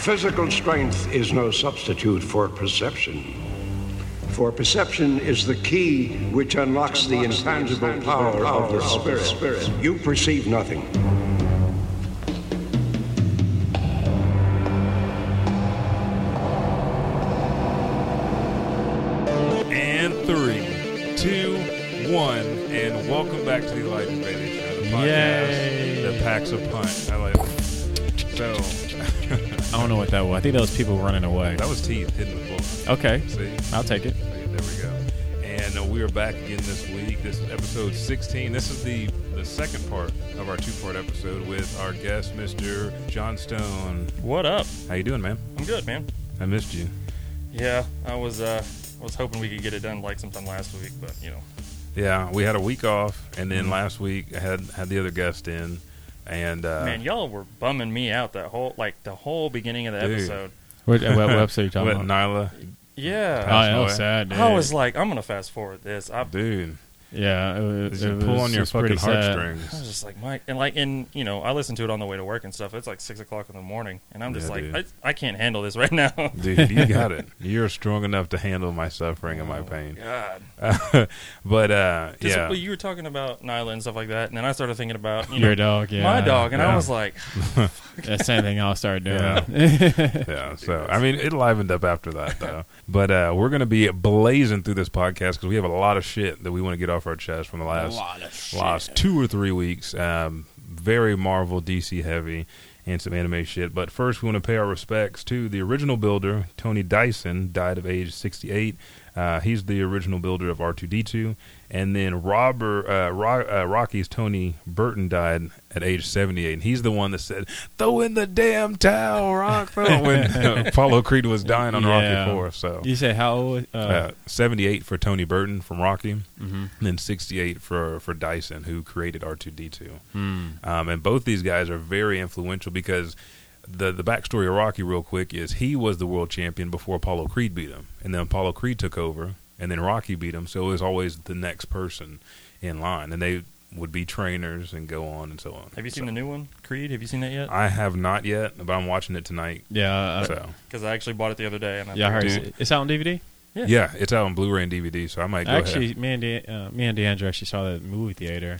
Physical strength is no substitute for perception. For perception is the key which unlocks the intangible power of the spirit. You perceive nothing. And three, two, one, and welcome back to the Elijah Bailey Show, the podcast Yay. that packs a punch. I like it. So I don't know what that was. I think that was people running away. that was teeth hitting the floor. Okay, See, I'll take it. See, there we go. And uh, we are back again this week. This is episode 16. This is the the second part of our two-part episode with our guest, Mr. John Stone. What up? How you doing, man? I'm good, man. I missed you. Yeah, I was uh was hoping we could get it done like sometime last week, but you know. Yeah, we had a week off, and then Mhm. last week I had had the other guest in, and uh, Man, y'all were bumming me out that whole like the whole beginning of the Dude. episode. What, what, what episode are you talking about? Nyla, Oh, Yeah. that was sad. Dude. I was like, I'm gonna fast forward this. I, dude, yeah, it was, just it pull was on your just pretty fucking sad. I was just like, Mike, and like, and you know, I listened to it on the way to work and stuff. It's like six o'clock in the morning, and I'm just Yeah, like. I, I can't handle this right now. Dude, you got it. You're strong enough to handle my suffering and my Oh, pain. God. but uh, Just- yeah, well, you were talking about Nyla and stuff like that, and then I started thinking about you Your know, dog, yeah. my dog, and Yeah. I was like, That's the same thing I'll start doing. Yeah. yeah. So I mean, it livened up after that though. but uh, we're gonna be blazing through this podcast because we have a lot of shit that we want to get off our chest from the last last two or three weeks. Um, very Marvel, DC heavy, and some anime shit. But first, we want to pay our respects to the original builder, Tony Dyson, died of age 68. Uh, he's the original builder of R2D2. And then Robert, uh, uh, Rocky's Tony Burton died at age 78. And he's the one that said, throw in the damn towel, Rock, throw," when uh, Apollo Creed was dying on Yeah. Rocky 4. So You say how old? Uh, uh, 78 for Tony Burton from Rocky mhm. and then 68 for for Dyson, who created R2D2. Hmm. Um, and both these guys are very influential because the the backstory of Rocky, real quick, is he was the world champion before Apollo Creed beat him, and then Apollo Creed took over, and then Rocky beat him. So it was always the next person in line, and they would be trainers and go on and so on. Have you seen So- the new one, Creed? Have you seen that yet? I have not yet, but I'm watching it tonight. Yeah, uh, so Because I actually bought it the other day, and I yeah, I heard figured- it's, it's out on DVD. Yeah. yeah, it's out on Blu-ray and DVD. So I might go actually, ahead. me and De- uh, me and DeAndre actually saw that movie theater,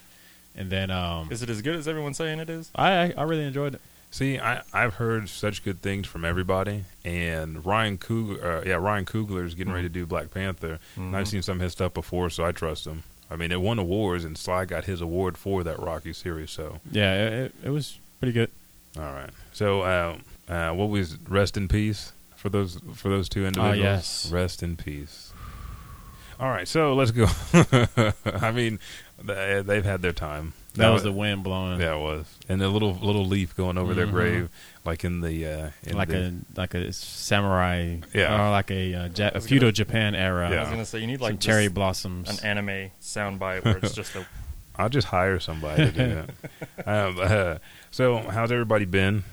and then um, Is it as good as everyone's saying it is? I I I really enjoyed it. See, I I've heard such good things from everybody, and Ryan Coogler, uh, yeah, Ryan Coogler is getting ready to do Black Panther. And I've Mhm. seen some of his stuff before, so I trust him. I mean, it won awards, and Sly got his award for that Rocky series. So, Yeah, it, it, was pretty good. all right. So, uh, uh, what was rest in peace for those for those two individuals? yes. rest in peace. All right, so let's go. I mean, they, they've had their time. That was the wind blowing. yeah, it was, and a little little leaf going over their Mhm. grave, like in the uh, in like the, a like a samurai, Yeah. or like a, uh, ja- a feudal gonna- Japan era. I was gonna say you need Some like cherry this- blossoms. an anime soundbite where it's just a I'll just hire somebody to do that. Um, uh, so, how's everybody been?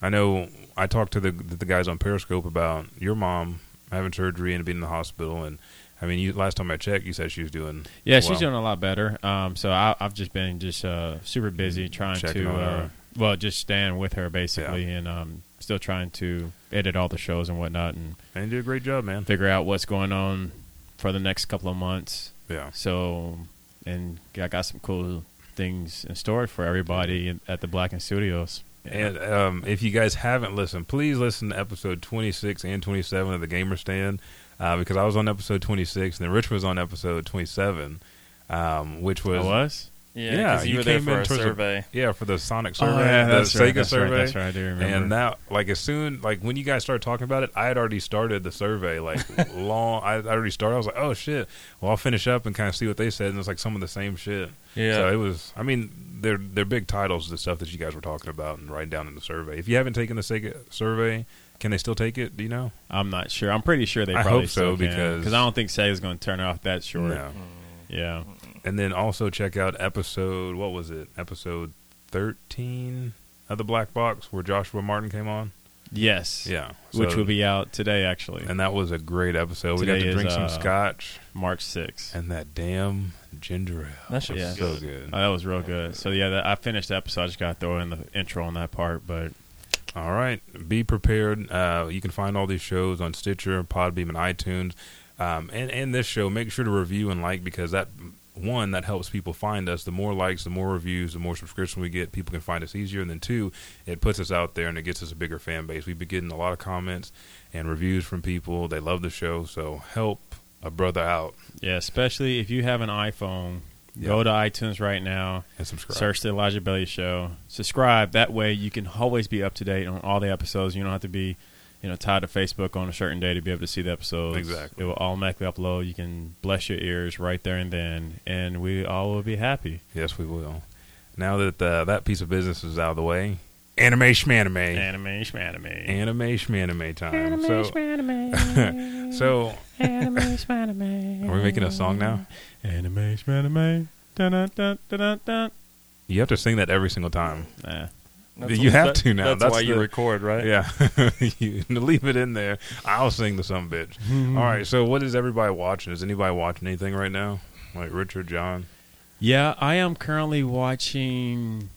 I know I talked to the the guys on Periscope about your mom having surgery and being in the hospital, and I mean, you last time I checked, you said she was doing Yeah, she's doing a lot better. Um, so I, I've just been just uh, super busy trying Checking to, uh, well, just staying with her basically, and um, still trying to edit all the shows and whatnot, and and you did a great job, man. figure out what's going on for the next couple of months. Yeah, So, and I got some cool things in store for everybody at the Blacken Studios. and um, if you guys haven't listened, please listen to episode twenty six and twenty seven of the Gamer Stand uh, because I was on episode twenty six and then Rich was on episode twenty seven, um, which I was was. yeah. Yeah, you, you came for in a towards survey. yeah for the Sonic Oh, survey, yeah, the Sega right, that's survey. Right, that's right. I do remember. And that, like, as soon, like, when you guys started talking about it, I had already started the survey, like, long. I I already started. I was like, oh shit. Well, I'll finish up and kind of see what they said, and it's like some of the same shit. Yeah. So it was. I mean, they're they're big titles, the stuff that you guys were talking about and writing down in the survey. If you haven't taken the Sega survey, can they still take it? Do you know? I'm not sure. I'm pretty sure they I probably hope so, still can, because- I don't think Sega's going to turn off that short. No. Yeah. And then also check out episode. What was it? Episode thirteen of the Black Box, where Joshua Martin came on. Yes. Yeah, Which So- will be out today, actually. And that was a great episode. we got Today to is, drink some uh, scotch March 6th. and that damn ginger ale. That shit Yeah. so good. good. Oh, that was real good. So, yeah, that, I finished the episode. I just got to throw in the intro on that part. But All right, be prepared. Uh, you can find all these shows on Stitcher, Podbean, and iTunes. Um, and and this show, make sure to review and like because that one that helps people find us. The more likes, the more reviews, the more subscription we get, people can find us easier. And then two, it puts us out there and it gets us a bigger fan base. We've been getting a lot of comments and reviews from people. They love the show, so help a brother out Yeah, especially if you have an iPhone, Yeah. go to iTunes right now, and subscribe. search the Elijah Bailey Show, subscribe. That way, you can always be up to date on all the episodes. You don't have to be, you know, tied to Facebook on a certain day to be able to see the episodes. Exactly. it will automatically upload. You can bless your ears right there and then, and we all will be happy. Yes, we will. Now that uh, that piece of business is out of the way, anime schmanime. Anime, schmanime. Anime schmanime time. so, schmanime. so Anime, schmanime. are we making a song now? Anime, schmanime. Dun, dun, dun, dun, dun, dun. You have to sing that every single time. Nah. You have that- to now. That's, That's why you record, right? Yeah, you leave it in there. I'll sing the some bitch. Mm-hmm. All right. So, what is everybody watching? Is anybody watching anything right now? Like Richard, John? Yeah, I am currently watching.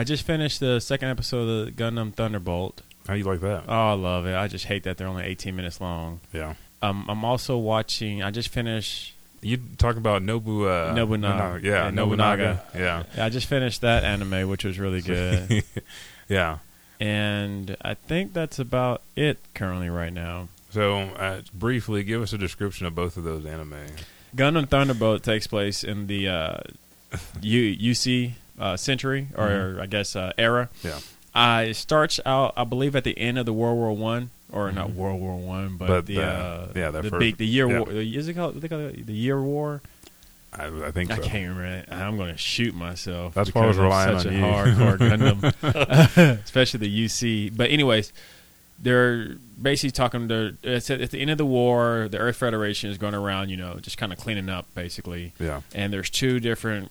I just finished the second episode of the Gundam Thunderbolt. How you like that? Oh, I love it. I just hate that they're only 18 minutes long. yeah. Um, I'm also watching. I just finished. You talking about Nobu? Uh, Nobunaga. Yeah, Yeah, Nobunaga. Yeah. I just finished that anime, which was really good. yeah. and I think that's about it currently right now. So, uh, briefly, give us a description of both of those anime. Gundam Thunderbolt takes place in the uh, U- UC uh, century, or Mhm. I guess uh, era. Yeah. Uh, it starts out, I believe, at the end of the World War One, or not Mhm. World War One, but, But the the- uh, yeah, the first- big the year yeah. war. Is it called? It? The year war. I, I think I can't remember. It. I'm going to shoot myself. That's why I was relying such on a you. hardcore Gundam, especially the UC. But anyways, they're basically talking. At, at the end of the war. The Earth Federation is going around, you know, just kind of cleaning up, basically. Yeah. And there's two different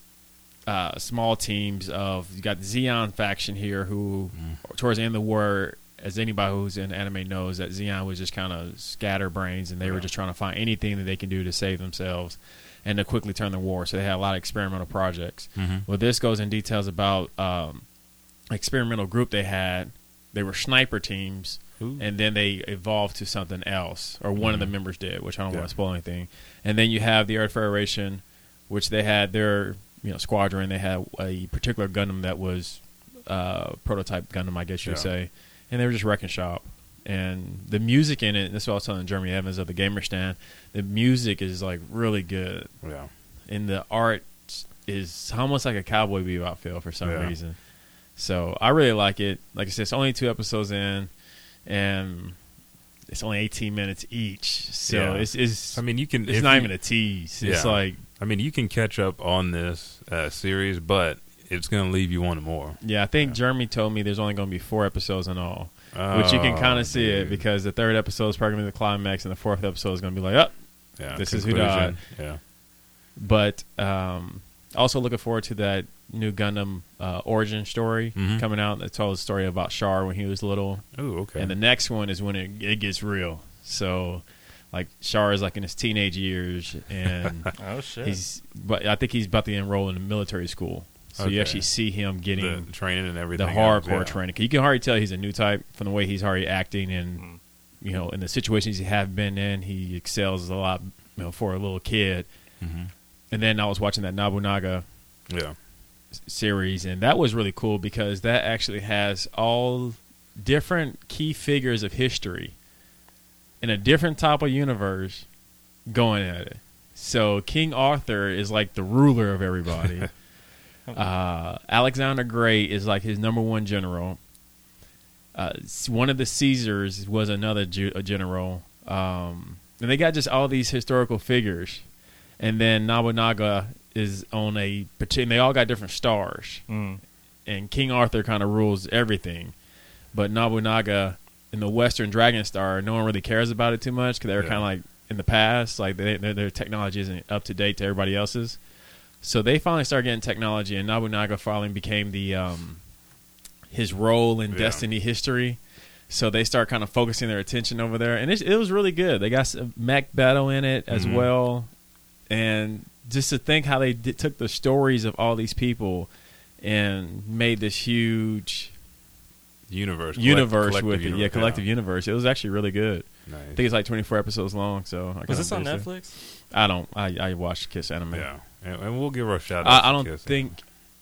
uh, small teams of you got the Zeon faction here, who towards the end of the war. As anybody who's in anime knows, that Zeon was just kind of scatterbrains, and they were just trying to find anything that they can do to save themselves and to quickly turn the war. So they had a lot of experimental projects. Mhm. Well, this goes in details about um, experimental group they had. They were sniper teams, Ooh. and then they evolved to something else, or one of the Mhm. members did, which I don't Yeah. want to spoil anything. And then you have the Earth Federation, which they had their you know squadron. They had a particular Gundam that was uh, prototype Gundam, I guess you would Yeah. say, and they were just wrecking shop. And the music in it, and this is what I was telling Jeremy Evans of the Gamer Stand. The music is like really good Yeah. and the art is almost like a cowboy bebop feel for some Yeah. reason. So I really like it. Like I said, it's only two episodes in, and it's only 18 minutes each. So Yeah. it's, it's I mean, you can. it's not you- even a tease. It's like I mean, you can catch up on this uh, series, but it's going to leave you wanting more. yeah, I think Yeah. Jeremy told me there's only going to be four episodes in all, which you can Oh, kind of see it because the third episode is probably going to be the climax, and the fourth episode is going to be like, oh, yeah, this is who conclusion. Yeah. But um, also looking forward to that new Gundam uh, origin story Mhm. coming out that tells the story about Char when he was little, Oh, okay. and the next one is when it, it gets real. So, like Char is like in his teenage years, and Oh shit. he's but I think he's about to enroll in a military school. So you actually see him the getting training and everything, the, hardcore yeah. training. You can already tell he's a new type from the way he's already acting and Mm. you know in the situations he have been in, he excels a lot. You know, for a little kid. Mhm. And then I was watching that Nobunaga Yeah. series, and that was really cool because that actually has all different key figures of history in a different type of universe going at it. So King Arthur is like the ruler of everybody. uh, Alexander Gray is like his number one general. Uh, one of the Caesars was another ju- general, um, and they got just all these historical figures. And then Nobunaga is on a, and they all got different stars Mm. and King Arthur kind of rules everything, but Nobunaga in the Western Dragon Star, no one really cares about it too much because they were Yeah. kind of like in the past, like they, their, their technology isn't up to date to everybody else's. So they finally started getting technology, and Nobunaga finally became the um, his role in Yeah. Destiny history. So they start kind of focusing their attention over there, and it, it was really good. They got some mech battle in it as Mhm. well, and just to think how they did, took the stories of all these people and made this huge universe, universe collective with it. Yeah, universe, collective universe. It was actually really good. Nice. I think it's like 24 episodes long. So I Was kinda this on binged it. Netflix? I don't. I I watched Kiss Anime. yeah, and, and we'll give her a shout out. I, I don't Kiss. think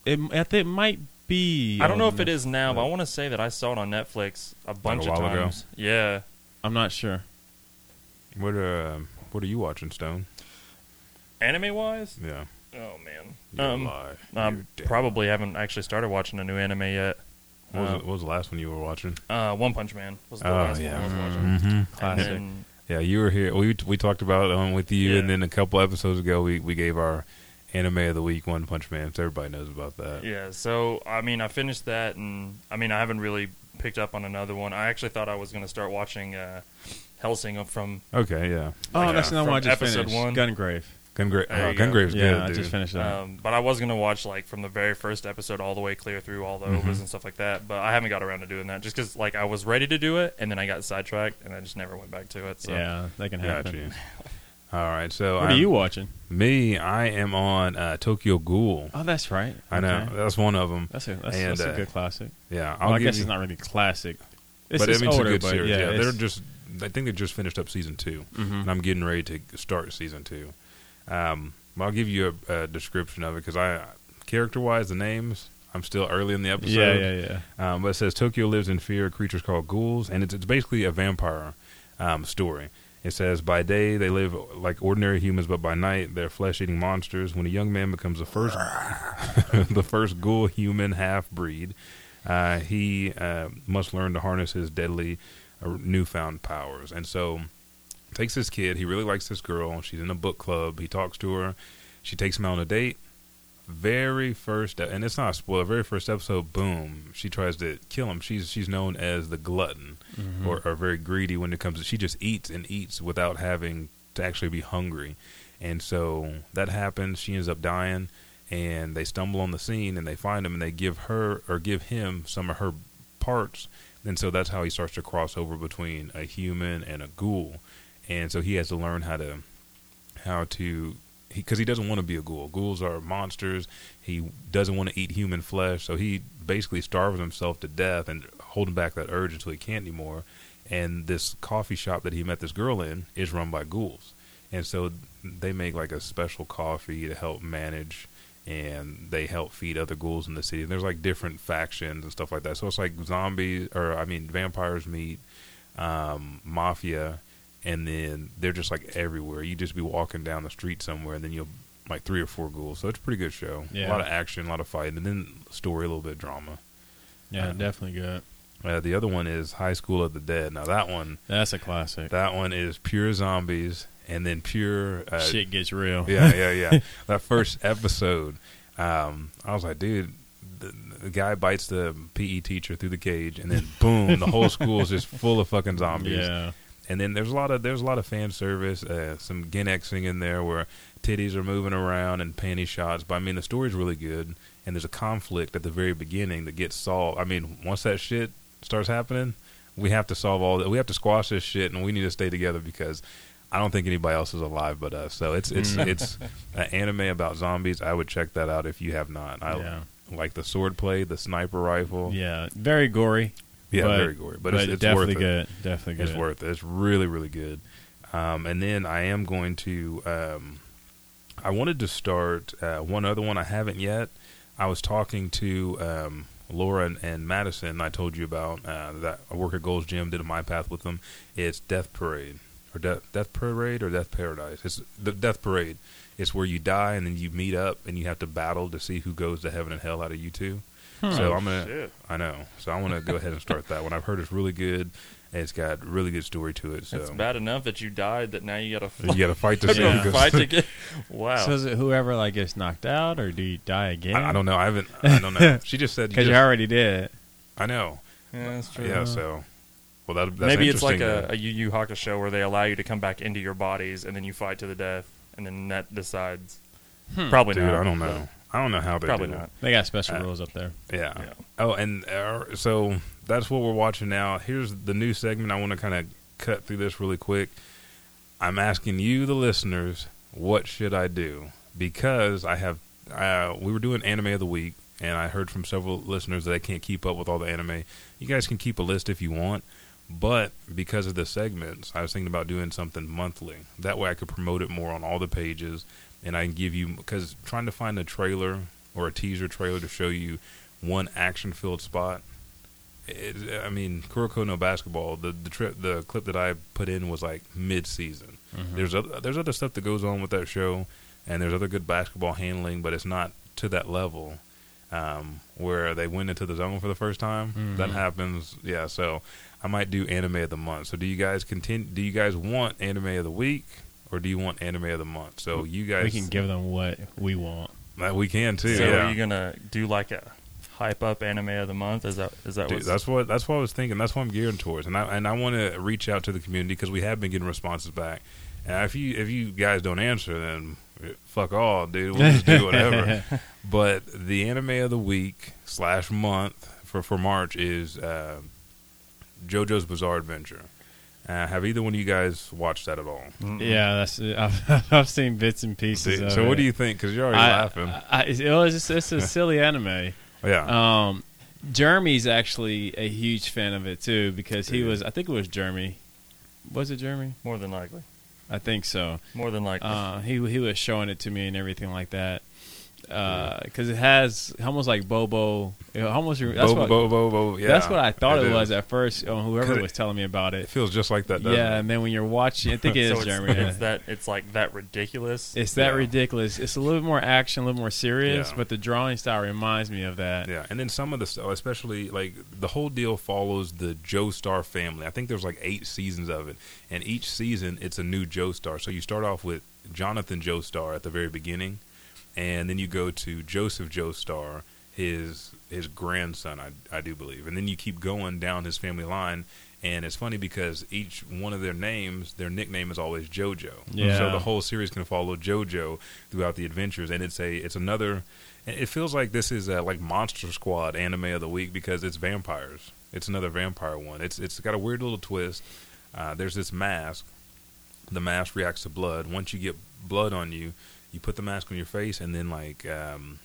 it. I think it might be. I don't know on if it is now, but I want to say that I saw it on Netflix a bunch of while ago? times. Yeah. I'm not sure. What are uh, What are you watching, Stone? Anime wise? Yeah, Oh man. you Um, lie. I probably haven't actually started watching a new anime yet. What was, uh, what was the last one you were watching? Uh, One Punch Man was the Oh last yeah, one I was watching. mm-hmm. Classic. then- yeah. You were here. We we talked about it um, with you, Yeah. and then a couple episodes ago, we we gave our anime of the week, One Punch Man. So everybody knows about that. yeah, so I mean, I finished that, and I mean, I haven't really picked up on another one. I actually thought I was going to start watching uh, Hellsing from. Okay, yeah. Oh, that's uh, the one I just episode finished. one. Gungrave. Gungrave. There Oh, go. Gungrave's yeah, good, I just finished that. Um, but I was going to watch like from the very first episode all the way clear through all the ovas Mhm. and stuff like that. But I haven't got around to doing that just because like I was ready to do it, and then I got sidetracked, and I just never went back to it. So yeah, that can Got happen. you. All right, so What are I'm- you watching? Me, I am on uh, Tokyo Ghoul. Oh, that's right. I know Okay. that's one of them. That's a that's, And, that's a uh, good classic. Yeah, I'll Well, I guess you, it's not really classic. It's, but it's I mean, older, it's a good but series. yeah, Yeah, they're just. I think they just finished up season 2 Mhm. and I'm getting ready to start season two. Um, I'll give you a, a description of it because I, character-wise, the names. I'm still early in the episode. yeah, yeah, yeah. Um, but it says Tokyo lives in fear of creatures called ghouls, and it's, it's basically a vampire um, story. It says by day they live like ordinary humans, but by night they're flesh-eating monsters. When a young man becomes the first, the first ghoul human half breed, uh, he uh, must learn to harness his deadly uh, newfound powers. And so, takes this kid. He really likes this girl. She's in a book club. He talks to her. She takes him out on a date very first and it's not a spoiler very first episode boom she tries to kill him she's she's known as the glutton Mm-hmm. or, or very greedy when it comes to she just eats and eats without having to actually be hungry and so that happens she ends up dying and they stumble on the scene and they find him and they give her or give him some of her parts and so that's how he starts to cross over between a human and a ghoul and so he has to learn how to how to because he, doesn't want to be a ghoul. Ghouls are monsters. He doesn't want to eat human flesh, so he basically starves himself to death and holding back that urge until he can't anymore. And this coffee shop that he met this girl in is run by ghouls, and so they make like a special coffee to help manage, and they help feed other ghouls in the city. And there's like different factions and stuff like that. So it's like zombies, or I mean, vampires meet um, mafia and then they're just like everywhere. You just be walking down the street somewhere, and then you'll like three or four ghouls. So it's a pretty good show. Yeah. A lot of action, a lot of fighting, and then story, a little bit of drama. Yeah, Uh, definitely good. Uh, the other one is High School of the Dead. Now that one, That's a classic. that one is pure zombies, and then pure uh, Shit gets real. yeah, yeah, yeah. that first episode, um, I was like, dude, the, the guy bites the PE teacher through the cage, and then boom, the whole school is just full of fucking zombies. Yeah. And then there's a lot of there's a lot of fan service, uh, some Gainaxing in there where titties are moving around and panty shots. But I mean, the story's really good, and there's a conflict at the very beginning that gets solved. I mean, once that shit starts happening, we have to solve all that. We have to squash this shit, and we need to stay together because I don't think anybody else is alive but us. So it's it's Mm. it's an anime about zombies. I would check that out if you have not. I yeah. like the sword play, the sniper rifle. Yeah. Very gory. Yeah, but- very gory, but, it's, it's definitely worth it. good. Definitely good. It's worth it. It's really, really good. Um, and then I am going to. Um, I wanted to start uh, one other one I haven't yet. I was talking to um, Laura and, and Madison. I told you about uh, that. I work at Gold's Gym. Did a my path with them. It's Death Parade or Death Death Parade or Death Paradise. It's the Death Parade. It's where you die and then you meet up and you have to battle to see who goes to heaven and hell out of you two. Hmm. So oh, I'm gonna. Shit. I know. So I want to go ahead and start that one. I've heard it's really good. And it's got really good story to it. So It's bad enough that you died that now you gotta you got to fight to fight, see Yeah. who fight to get. Wow. So is it whoever like gets knocked out, or do you die again? I, I don't know. I haven't. I don't know. She just said. You Because you just, already did. I know. yeah, that's true. Yeah. So. Well, that, that's Maybe it's like interesting, a, a Yu Yu Hakusho where they allow you to come back into your bodies and then you fight to the death, and then that decides. Hmm. Probably Dude, not. I don't but know. I don't know how they Probably do not. They got special Uh, rules up there. Yeah. Yeah. Oh, and uh, so that's what we're watching now. Here's the new segment. I want to kind of cut through this really quick. I'm asking you, the listeners, what should I do? Because I have, uh, we were doing anime of the week, and I heard from several listeners that I can't keep up with all the anime. You guys can keep a list if you want, but because of the segments, I was thinking about doing something monthly. That way, I could promote it more on all the pages, and I can give you because trying to find a trailer or a teaser trailer to show you one action-filled spot. It, I mean, Kuroko no basketball. The the trip, the clip that I put in was like mid-season. There's other, there's other stuff that goes on with that show, and there's other good basketball handling, but it's not to that level um, where they went into the zone for the first time. That happens, yeah. So I might do anime of the month. So do you guys continue? Do you guys want anime of the week, or do you want anime of the month? So you guys, we can give them what we want. that we can too. So yeah. are you gonna do like a hype up anime of the month? Is that is that Dude, that's what that's what I was thinking. That's what I'm gearing towards, and I and I want to reach out to the community because we have been getting responses back. And if you if you guys don't answer, then fuck all, dude. We'll just do whatever. but the anime of the week slash month for for March is uh, JoJo's Bizarre Adventure. Uh, have either one of you guys watched that at all? Yeah, that's I've, I've seen bits and pieces. See, of so what do you think? Because you're already I, laughing. I, I, it was just, it's a silly anime. yeah. Um, Jeremy's actually a huge fan of it too because he Yeah. was. I think it was Jeremy. Was it Jeremy? more than likely? I think so. More than likely. Uh, he he was showing it to me and everything like that. Because it has almost like Bobo. Almost that's Bo, what bo, bo, bo, yeah, that's what I thought it was at first. Um, whoever 'Cause was telling me about It it. feels just like that. Yeah, it? and then when you're watching, I think it so is it's, Jeremy. yeah. it's that it's like that ridiculous. It's that Yeah. ridiculous. It's a little more action, a little more serious, Yeah. but the drawing style reminds me of that. Yeah, and then some of the stuff, especially like the whole deal follows the Joestar family. I think there's like eight seasons of it, and each season it's a new Joestar. So you start off with Jonathan Joestar at the very beginning, and then you go to Joseph Joestar, his his grandson, I I do believe, and then you keep going down his family line. And it's funny because each one of their names, their nickname is always JoJo. Yeah. So the whole series can follow JoJo throughout the adventures, and it's a it's another. It feels like this is uh like Monster Squad anime of the week because it's vampires. It's another vampire one. It's it's got a weird little twist. Uh, there's this mask. The mask reacts to blood. Once you get blood on you, you put the mask on your face, and then like um,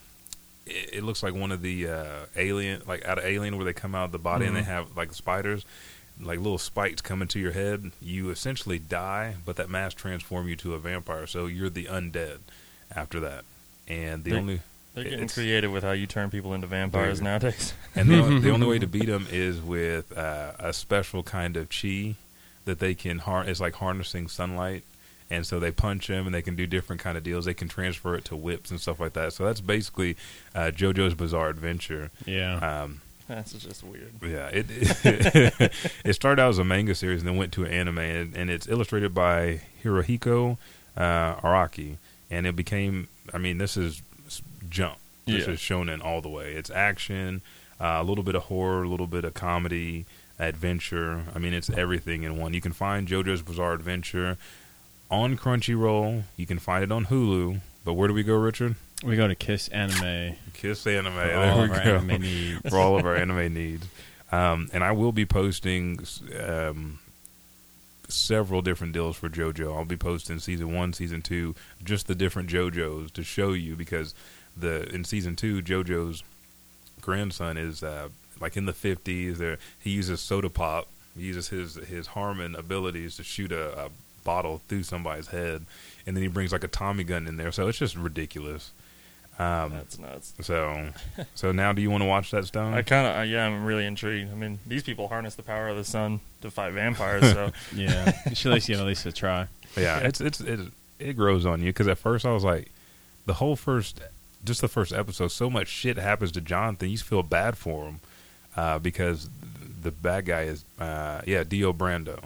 it, it looks like one of the uh, alien, like out of Alien, where they come out of the body and they have like spiders, like little spikes coming to your head. You essentially die, but that mask transforms you to a vampire, so you're the undead after that. And the They- only They're getting creative with how you turn people into vampires nowadays. and the, only- the only way to beat them is with uh, a special kind of chi that they can har- It's like harnessing sunlight, and so they punch him, and they can do different kind of deals. They can transfer it to whips and stuff like that. So that's basically uh, JoJo's Bizarre Adventure. Yeah. Um, That's just weird. yeah, it it, it started out as a manga series and then went to an anime, and, and it's illustrated by Hirohiko uh, Araki, and it became. I mean, this is jump. This Yeah. is shonen all the way. It's action, uh, a little bit of horror, a little bit of comedy, adventure. I mean, it's everything in one. You can find JoJo's Bizarre Adventure on Crunchyroll. You can find it on Hulu. But where do we go, Richard? we go to Kiss Anime. Kiss Anime. for There all we of our go. anime needs. for all of our anime needs. Um, and I will be posting um, several different deals for JoJo. I'll be posting season one, season two, just the different JoJos to show you because the in season two, JoJo's grandson is uh, like in the fifties. There, he uses soda pop. He uses his his Hamon abilities to shoot a, a bottle through somebody's head, and then he brings like a Tommy gun in there. So it's just ridiculous. Um, That's nuts. so, so now, do you want to watch that Stone? I kind of, yeah, I'm really intrigued. I mean, these people harness the power of the sun to fight vampires. So Yeah. you should at least give it at least a try. yeah, it's it's it, it grows on you because at first I was like, the whole first, just the first episode, so much shit happens to Jonathan. You feel bad for him uh, because the bad guy is uh, yeah Dio Brando,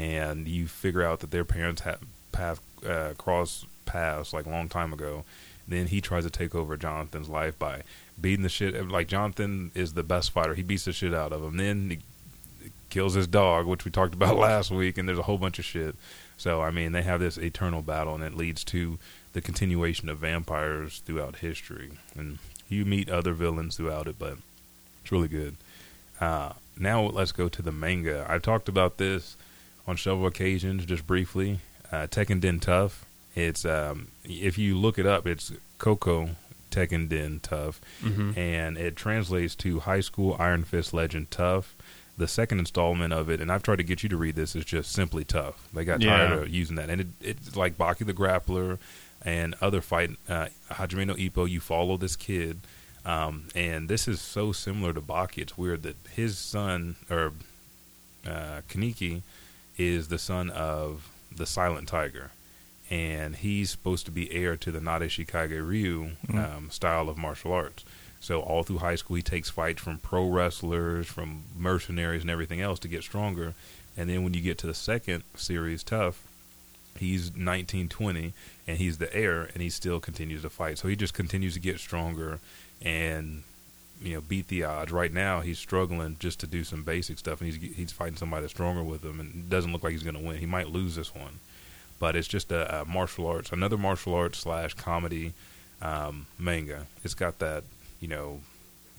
and you figure out that their parents have path uh, cross paths like a long time ago. Then he tries to take over Jonathan's life by beating the shit. Like Jonathan is the best fighter. He beats the shit out of him. Then he kills his dog, which we talked about last week, and there's a whole bunch of shit. So I mean, they have this eternal battle, and it leads to the continuation of vampires throughout history, and you meet other villains throughout it, but it's really good. Uh, now let's go to the manga. I've talked about this on several occasions, just briefly. Uh, Tekken Den Tough. It's um, if you look it up, it's Coco Tekken Den Tough, Mhm. and it translates to High School Iron Fist Legend Tough. The second installment of it, and I've tried to get you to read this, is just simply tough. They got tired Yeah. of using that, and it, it's like Baki the Grappler and other fight. Uh, Hajime no Ippo, you follow this kid, um, and this is so similar to Baki. It's weird that his son or uh, Kaneki is the son of the Silent Tiger, and he's supposed to be heir to the Nadeshi Kage Ryu um, style of martial arts. So all through high school, he takes fights from pro wrestlers, from mercenaries, and everything else to get stronger. And then when you get to the second series, Tough, he's 19, 20, and he's the heir, and he still continues to fight. So he just continues to get stronger and you know beat the odds. Right now, he's struggling just to do some basic stuff, and he's he's fighting somebody that's stronger with him, and it doesn't look like he's going to win. He might lose this one, but it's just a, a martial arts, another martial arts slash comedy um, manga. It's got that you know.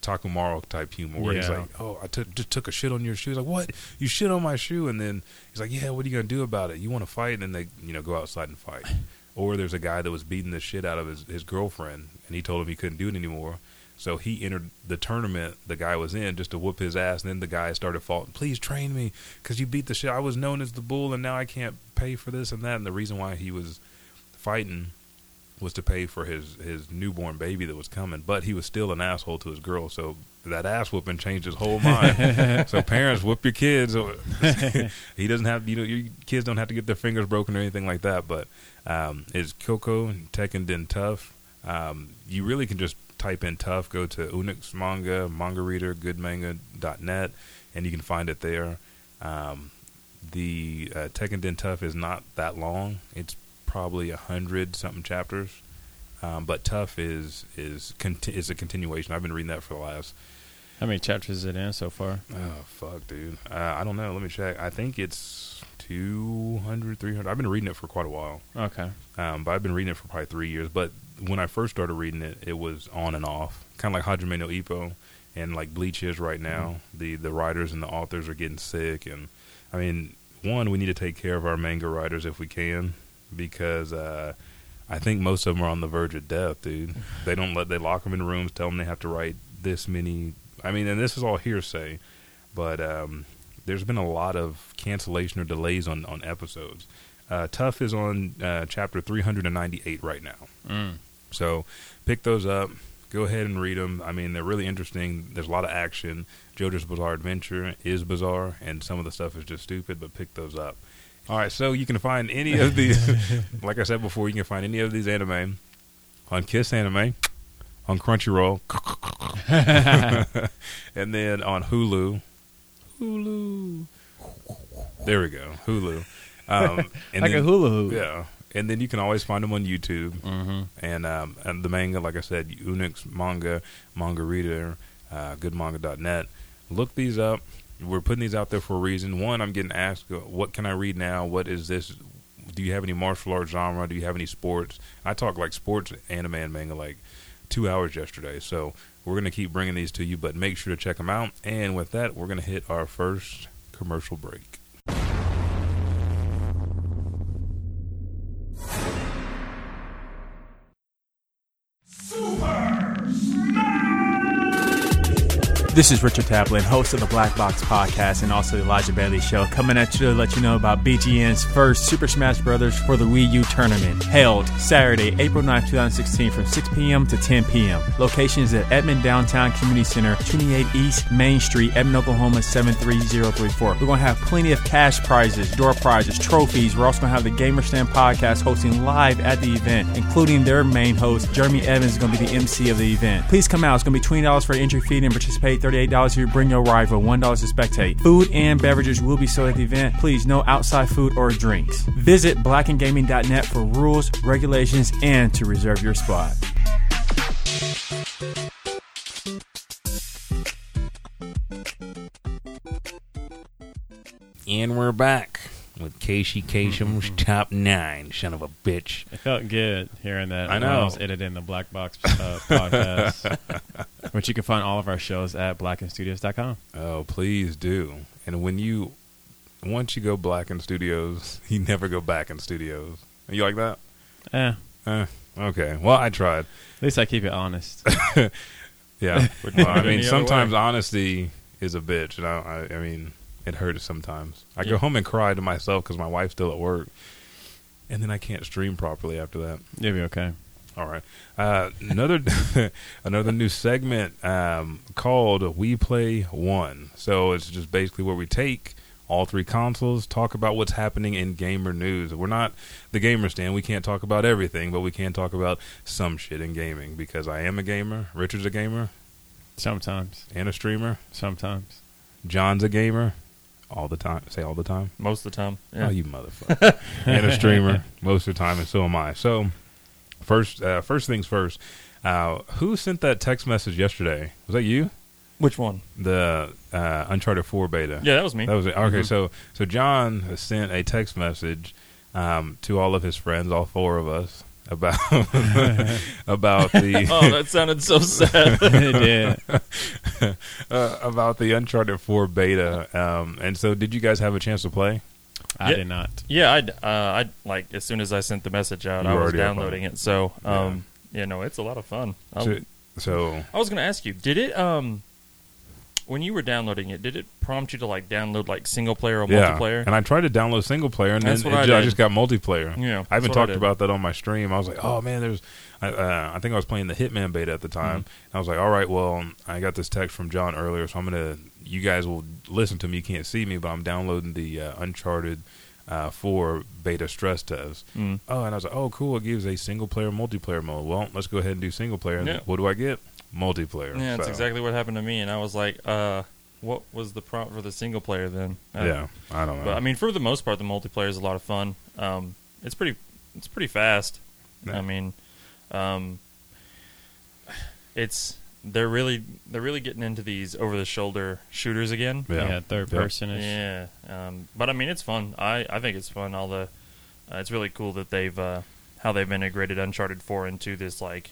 Takumaro type humor where he's like, "Oh, I just took a shit on your shoe." He's like, "What? You shit on my shoe?" And then he's like, "Yeah, what are you gonna do about it? You want to fight?" And then they, you know, go outside and fight. Or there's a guy that was beating the shit out of his his girlfriend, and he told him he couldn't do it anymore. So he entered the tournament the guy was in just to whoop his ass. And then the guy started faulting, "Please train me, because you beat the shit. I was known as the bull, and now I can't pay for this and that." And the reason why he was fighting was to pay for his his newborn baby that was coming, but he was still an asshole to his girl. So that ass whooping changed his whole mind. so parents, whoop your kids. he doesn't have you know your kids don't have to get their fingers broken or anything like that. But um, it's Kyoko Tekken Den Tough. Um, you really can just type in tough, go to Unix Manga, Manga Reader, GoodManga.net, and you can find it there. Um, the uh, Tekken Den Tough is not that long. It's probably a hundred something chapters, um, but Tough is is conti- is a continuation. I've been reading that for the last How many chapters is it in so far? oh fuck, dude. Uh, I don't know. Let me check. I think it's 200, 300. I've been reading it for quite a while, Okay. um, but I've been reading it for probably three years. But when I first started reading it, it was on and off, kind of like Hajime no Ippo and like Bleach is right now. The the writers and the authors are getting sick, and I mean, one, we need to take care of our manga writers if we can, because uh, I think most of them are on the verge of death, dude. They don't let they lock them in rooms, tell them they have to write this many. I mean, and this is all hearsay, but um, there's been a lot of cancellation or delays on on episodes. Uh, Tough is on uh, chapter 398 right now. Mm. So pick those up. Go ahead and read them. I mean, they're really interesting. There's a lot of action. JoJo's Bizarre Adventure is bizarre, and some of the stuff is just stupid, but pick those up. All right, so you can find any of these, like I said before, you can find any of these anime on Kiss Anime, on Crunchyroll, and then on Hulu. Hulu. There we go, Hulu. Um, and like then, a hula hoop. Yeah, and then you can always find them on YouTube Mm-hmm. and um, and the manga, like I said, Unix manga, manga reader, uh, goodmanga.net. Look these up. We're putting these out there for a reason. One, I'm getting asked, uh, what can I read now? What is this? Do you have any martial arts genre? Do you have any sports? I talk like sports, anime, and manga like two hours yesterday. So we're gonna keep bringing these to you, but make sure to check them out. And with that, we're gonna hit our first commercial break. This is Richard Taplin, host of the Black Box Podcast and also the Elijah Bailey Show, coming at you to let you know about BGN's first Super Smash Bros. for the Wii U tournament, held Saturday, April 9, 2016, from 6 p.m. to 10 p.m. Locations at Edmond Downtown Community Center, 28 East Main Street, Edmond, Oklahoma 73034. We're going to have plenty of cash prizes, door prizes, trophies. We're also going to have the Gamer Stand Podcast hosting live at the event, including their main host, Jeremy Evans, is going to be the MC of the event. Please come out. It's going to be $20 for entry fee and participate. $38 if you bring your rival, $1 to spectate. Food and beverages will be sold at the event. Please, no outside food or drinks. Visit blackengaming.net for rules, regulations, and to reserve your spot. And we're back with Casey Kasem's top nine. Son of a bitch. It felt good hearing that. I when I know. was editing the Black Box uh, podcast, which you can find all of our shows at blackenstudios.com. Oh, please do. And when you once you go black in studios, you never go back in studios. You like that? Yeah. Eh, Okay. Well, I tried. At least I keep it honest. Yeah. Well, I mean, sometimes honesty is a bitch. And I, I, I mean, it hurts sometimes. I Yeah. go home and cry to myself because my wife's still at work, and then I can't stream properly after that. You'll be okay. All right. Uh, another another new segment um, called "We Play One." So it's just basically where we take all three consoles, talk about what's happening in gamer news. We're not the gamer stand. We can't talk about everything, but we can talk about some shit in gaming because I am a gamer. Richard's a gamer Sometimes. and a streamer. Sometimes. John's a gamer all the time. Say all the time. Most of the time. Yeah. Oh, you motherfucker! and a streamer most of the time, and so am I. So, first, uh, first things first. Uh, who sent that text message yesterday? Was that you? Which one? The uh, Uncharted Four beta. Yeah, that was me. that was it. Okay, Mhm. so so John sent a text message um, to all of his friends, all four of us, about about the oh, that sounded so sad. it did. uh, about the Uncharted Four beta. Um, and so, did you guys have a chance to play? I Yeah. did not. yeah, I uh, I like as soon as I sent the message out, You I was already up on downloading it. it. So, um, yeah. no, it's a lot of fun. So, so I was going to ask you, did it um when you were downloading it, did it prompt you to like download like single player or yeah, multiplayer? and I tried to download single player, and That's then it I ju- I just got multiplayer. Yeah, I even what I talked about that on my stream. I was like, "Oh man, there's." I, uh, I think I was playing the Hitman beta at the time. Mm-hmm. I was like, "All right, well, I got this text from John earlier, so I'm gonna. You guys will listen to me. You can't see me, but I'm downloading the uh, Uncharted uh, 4 beta stress test. Mm. Oh, and I was like, "Oh, cool! It gives a single player multiplayer mode. Well, let's go ahead and do single player. And Yeah. what do I get? Multiplayer. Yeah, that's So, exactly what happened to me, and I was like, uh, what was the prompt for the single player then? Uh, Yeah, I don't know. But I mean, for the most part, the multiplayer is a lot of fun. Um, it's pretty, it's pretty fast. Yeah. I mean, um, it's they're really they're really getting into these over the shoulder shooters again. Yeah. Yeah, third Yeah. person is. Yeah, um, but I mean, it's fun. I, I think it's fun. All the uh, it's really cool that they've uh, how they've integrated Uncharted Four into this like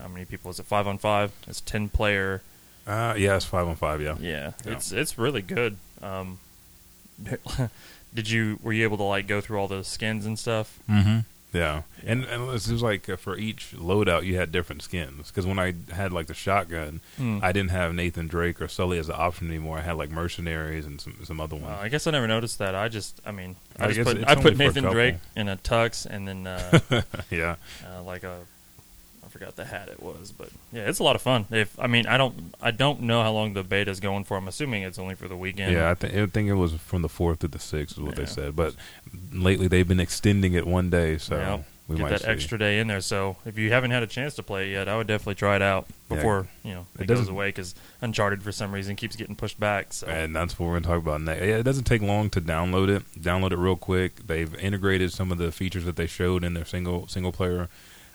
how many people is it five on five? It's ten player. uh, yeah, it's five on five. Yeah. Yeah, Yeah. it's it's really good. Um, did you were you able to like go through all the skins and stuff? Mm-hmm. Yeah, and and it was like uh, for each loadout you had different skins. Because when I had like the shotgun, Hmm. I didn't have Nathan Drake or Sully as an option anymore. I had like mercenaries and some some other Uh, ones. I guess I never noticed that. I just, I mean, I, I just put I put Nathan. Drake in a tux and then uh, yeah, uh, like a forgot the hat it was, but yeah, it's a lot of fun. If I mean, I don't I don't know how long the beta beta's going for. I'm assuming it's only for the weekend. yeah. I, th- I think it was from the fourth to the sixth is what they said. But lately they've been extending it one day, so Yeah, we get that see. extra day in there. So if you haven't had a chance to play it yet, I would definitely try it out Yeah. before you know It it, goes away because Uncharted for some reason keeps getting pushed back. So And that's what we're going to talk about next. Yeah, it doesn't take long to download it. Download it real quick. They've integrated some of the features that they showed in their single single player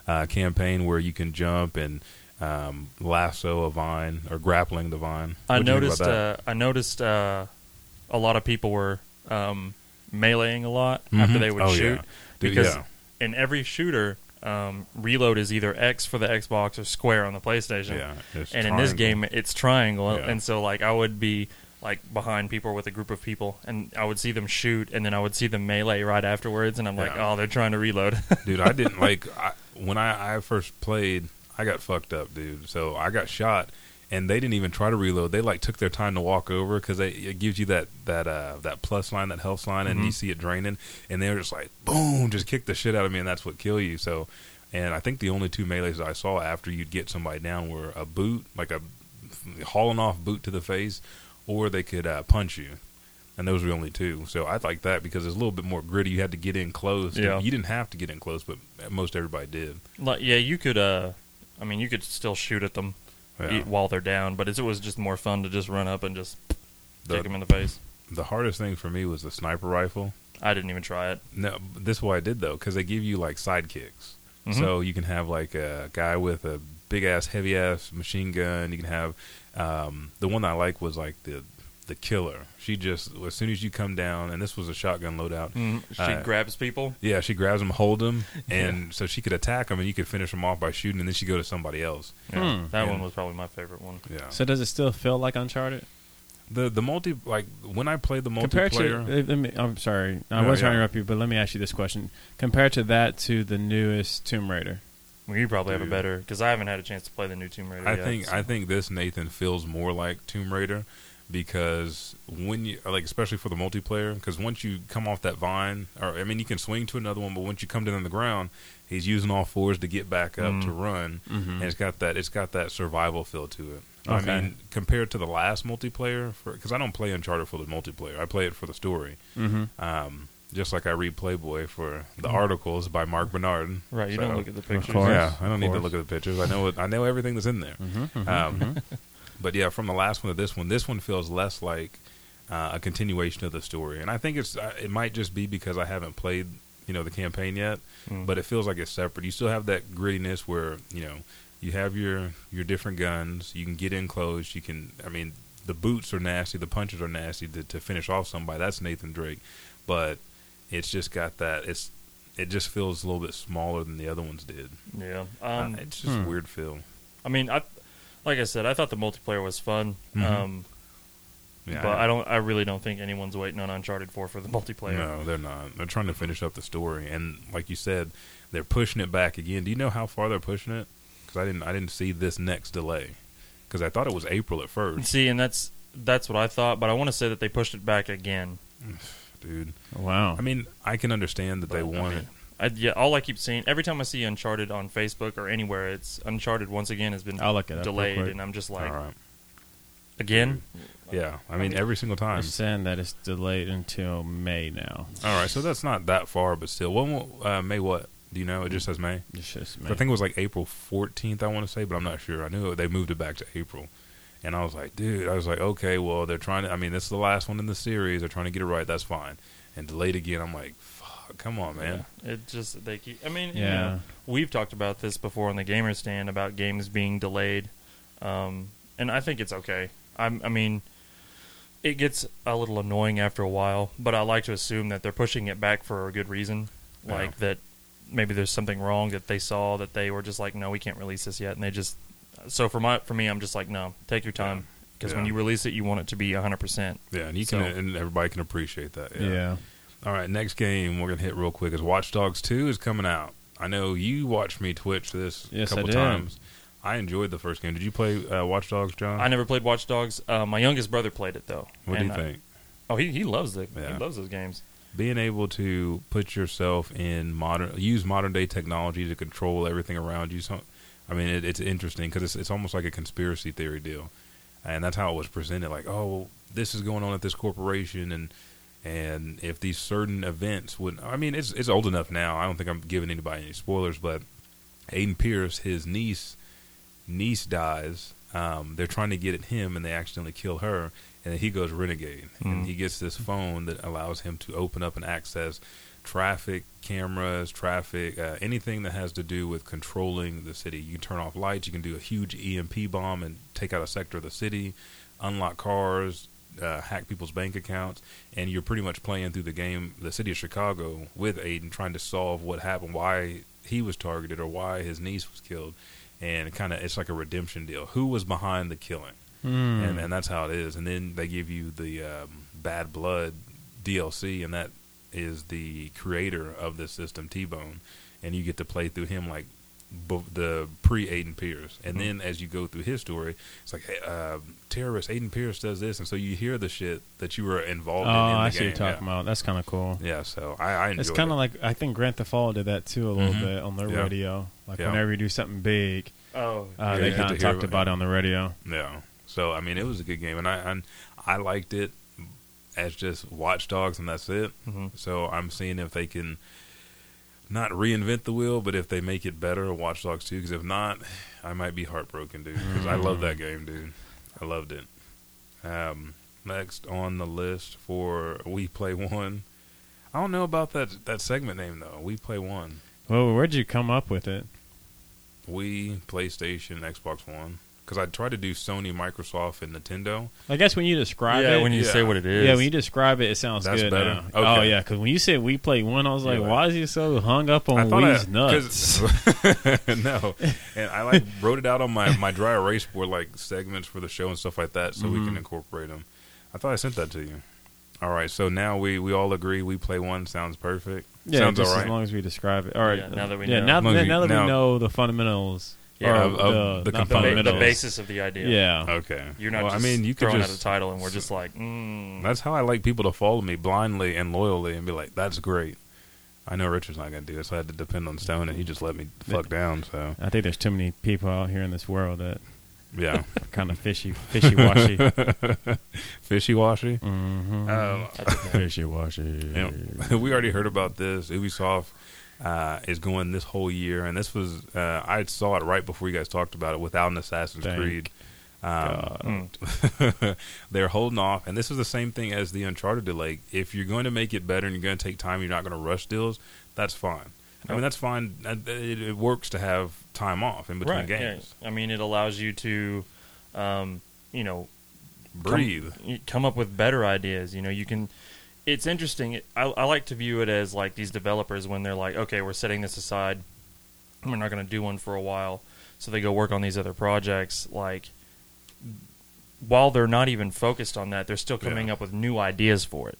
uh, campaign, where you can jump and um, lasso a vine or grappling the vine. I What'd you think noticed uh, I noticed uh, a lot of people were um, meleeing a lot after Mhm. they would Oh, shoot yeah. Dude, because yeah. in every shooter, um, reload is either X for the Xbox or square on the PlayStation. Yeah, and in this game, it's triangle. Yeah. And so, like, I would be like behind people with a group of people, and I would see them shoot, and then I would see them melee right afterwards, and I'm like, oh, they're trying to reload. dude. I didn't like I, when I, I first played. I got fucked up, dude. So I got shot, and they didn't even try to reload. They like took their time to walk over because it gives you that that uh, that plus line, that health line, and Mhm. you see it draining, and they were just like boom, just kick the shit out of me, and that's what kill you. So, and I think the only two melees I saw after you'd get somebody down were a boot, like a hauling off boot to the face, or they could uh, punch you. And those were the only two. So I like that because it's a little bit more gritty. You had to get in close. Yeah. You didn't have to get in close, but most everybody did. like, yeah, you could. uh I mean, you could still shoot at them Yeah. while they're down, but it was just more fun to just run up and just The- kick them in the face. The hardest thing for me was the sniper rifle. I didn't even try it. No, this is what I did though, because they give you like sidekicks. Mhm. So you can have like a guy with a big ass, heavy ass machine gun. You can have um, the one I like was like the the killer. She just as soon as you come down, and this was a shotgun loadout. Mm, she Uh, grabs people. Yeah, she grabs them, hold them, and so she could attack them, and you could finish them off by shooting, and then she go to somebody else. Yeah, Hmm. that And- one was probably my favorite one. Yeah. So does it still feel like Uncharted? The the multi like when I played the Compared multiplayer. to, let me, I'm sorry, I No, was trying to interrupt you, but let me ask you this question: compared to that to the newest Tomb Raider, Well, you probably have a better because I haven't had a chance to play the new Tomb Raider. I yet, think so- I think this Nathan feels more like Tomb Raider because when you like especially for the multiplayer because once you come off that vine or I mean you can swing to another one but once you come down on the ground he's using all fours to get back up Mm. to run Mhm. and it's got that it's got that survival feel to it. Okay. I mean compared to the last multiplayer because I don't play Uncharted for the multiplayer I play it for the story. Mm-hmm. Um, just like I read Playboy for the articles by Mark Bernard. right. You So- don't look at the pictures. course. yeah, I don't need to look at the pictures. I know it, I know everything that's in there. Mm-hmm. Um, but yeah, from the last one to this one, this one feels less like uh, a continuation of the story, and I think it's uh, it might just be because I haven't played you know the campaign yet, Mm. but it feels like it's separate. You still have that grittiness where you know you have your your different guns. You can get in close. You can. I mean, the boots are nasty. The punches are nasty to, to finish off somebody. That's Nathan Drake, but it's just got that. It's it just feels a little bit smaller than the other ones did. yeah. Uh, Um, it's just hmm. a weird feel. I mean, I like I said, I thought the multiplayer was fun. Mhm. Um, Yeah, but I don't. I really don't think anyone's waiting on Uncharted Four for the multiplayer. No, they're not. They're trying to finish up the story, and like you said, they're pushing it back again. Do you know how far they're pushing it? Because I didn't. I didn't see this next delay. Because I thought it was April at first, See, and that's that's what I thought. But I want to say that they pushed it back again. Dude. Wow. I mean, I can understand that they But, I want mean, it. I, yeah, all I keep seeing every time I see Uncharted on Facebook or anywhere, it's Uncharted once again has been I'll look it delayed, quick. and I'm just like, All right. again, Yeah, I mean every single time. They're saying that it's delayed until May now. All right, so that's not that far, but still. When uh, May what? Do you know? It just says May. It's just I think it was like April 14th, I want to say, but I'm not sure. I knew they moved it back to April. And I was like, dude, I was like, okay, well, they're trying to, I mean, this is the last one in the series. They're trying to get it right. That's fine. And delayed again. I'm like, fuck, come on, man. yeah, it just they keep. I mean, you Yeah. know, we've talked about this before on the gamer stand about games being delayed, um, and I think it's okay. I'm, I mean, it gets a little annoying after a while, but I like to assume that they're pushing it back for a good reason, Yeah. like that maybe there's something wrong that they saw that they were just like, no, we can't release this yet, and they just. So for my for me, I'm just like, no, take your time because when Yeah. you release it, you want it to be 100. percent Yeah, and you So- can, and everybody can appreciate that. Yeah. yeah. All right, next game we're gonna hit real quick is Watch Dogs Two is coming out. I know you watched me Twitch this a Yes, I couple did. times. I enjoyed the first game. Did you play uh, Watch Dogs, John? I never played Watch Dogs. Uh, my youngest brother played it though. What do and you I- think? Oh, he he loves it. Yeah. He loves those games. being able to put yourself in modern use modern day technology to control everything around you so i mean it, it's interesting because it's, it's almost like a conspiracy theory deal. And that's how it was presented like oh this is going on at this corporation and and if these certain events would i mean it's it's old enough now. I don't think i'm giving anybody any spoilers but aiden pearce his niece niece dies. Um, they're trying to get at him and they accidentally kill her and then he goes renegade. And Mm. he gets this phone that allows him to open up and access traffic cameras traffic uh, anything that has to do with controlling the city you can turn off lights you can do a huge emp bomb and take out a sector of the city unlock cars uh, hack people's bank accounts and you're pretty much playing through the game the city of chicago with aiden trying to solve what happened why he was targeted or why his niece was killed and kind of it's like a redemption deal who was behind the killing Hmm. and, and that's how it is. And then they give you the um, Bad Blood DLC, and that is the creator of the system, T Bone, and you get to play through him like b- the pre Aiden Pearce. And then as you go through his story, it's like hey, uh, terrorist Aiden Pearce does this, and so you hear the shit that you were Oh, involved in. in the I see game. you're talking yeah. about. That's kind of cool. Yeah, so I, I enjoy It's kind of like I think Grand Theft Auto did that too a little Mhm. bit on their Yeah. radio. Like Yeah. whenever you do something big, Oh, uh, they you kind of talked about about it on the radio. Yeah. So I mean, it was a good game, and I and I liked it as just watchdogs, and that's it. hmm So I'm seeing if they can not reinvent the wheel, but if they make it better, Watch Dogs 2. Because if not, I might be heartbroken, dude. Because I love that game, dude. I loved it. Um, next on the list for We Play One. I don't know about that that segment name though. We Play One. Well, where'd you come up with it? We PlayStation, Xbox One. Because I tried to do Sony, Microsoft, and Nintendo. I guess when you describe yeah, it, when you yeah. say what it is. yeah, when you describe it, it sounds That's good. better? now. Okay. Oh yeah, because when you said we play one, I was like, Yeah. why is he so hung up I on thought Wee's I, nuts? 'cause- no, and I like wrote it out on my my dry erase board, like segments for the show and stuff like that, so we Mhm. can incorporate them. I thought I sent that to you. All right, so now we, we all agree we play one sounds perfect. Yeah, sounds just all as long as we describe it. All right. Yeah, now that we yeah, know. now, As long now that now- we know the fundamentals. Yeah, or of- of the not the, ba- fundamentals. the basis of the idea. Yeah. okay. You're not well, just I mean, you could throwing just out a title and we're just like, mm. That's how I like people to follow me blindly and loyally and be like, "That's great." I know Richard's not gonna do it, so I had to depend on Stone, and he just let me fuck down. So I think there's too many people out here in this world that yeah, are kind of fishy, fishy washy. fishy washy. mm-hmm. Um, fishy washy. we already heard about this. Ubisoft uh, is going this whole year, and this was uh, I saw it right before you guys talked about it without an Assassin's Thank Creed. Um, Mm. they're holding off, and this is the same thing as the Uncharted delay. If you're going to make it better and you're going to take time, you're not going to rush deals. That's fine. I mean, that's fine. Uh, It, it works to have time off in between right. Yeah. games. I mean, it allows you to, um, you know, Breathe. you come up with better ideas. You know, you can. It's interesting. I, I like to view it as like these developers when they're like, okay, we're setting this aside. We're not going to do one for a while, so they go work on these other projects. Like, while they're not even focused on that, they're still coming Yeah. up with new ideas for it.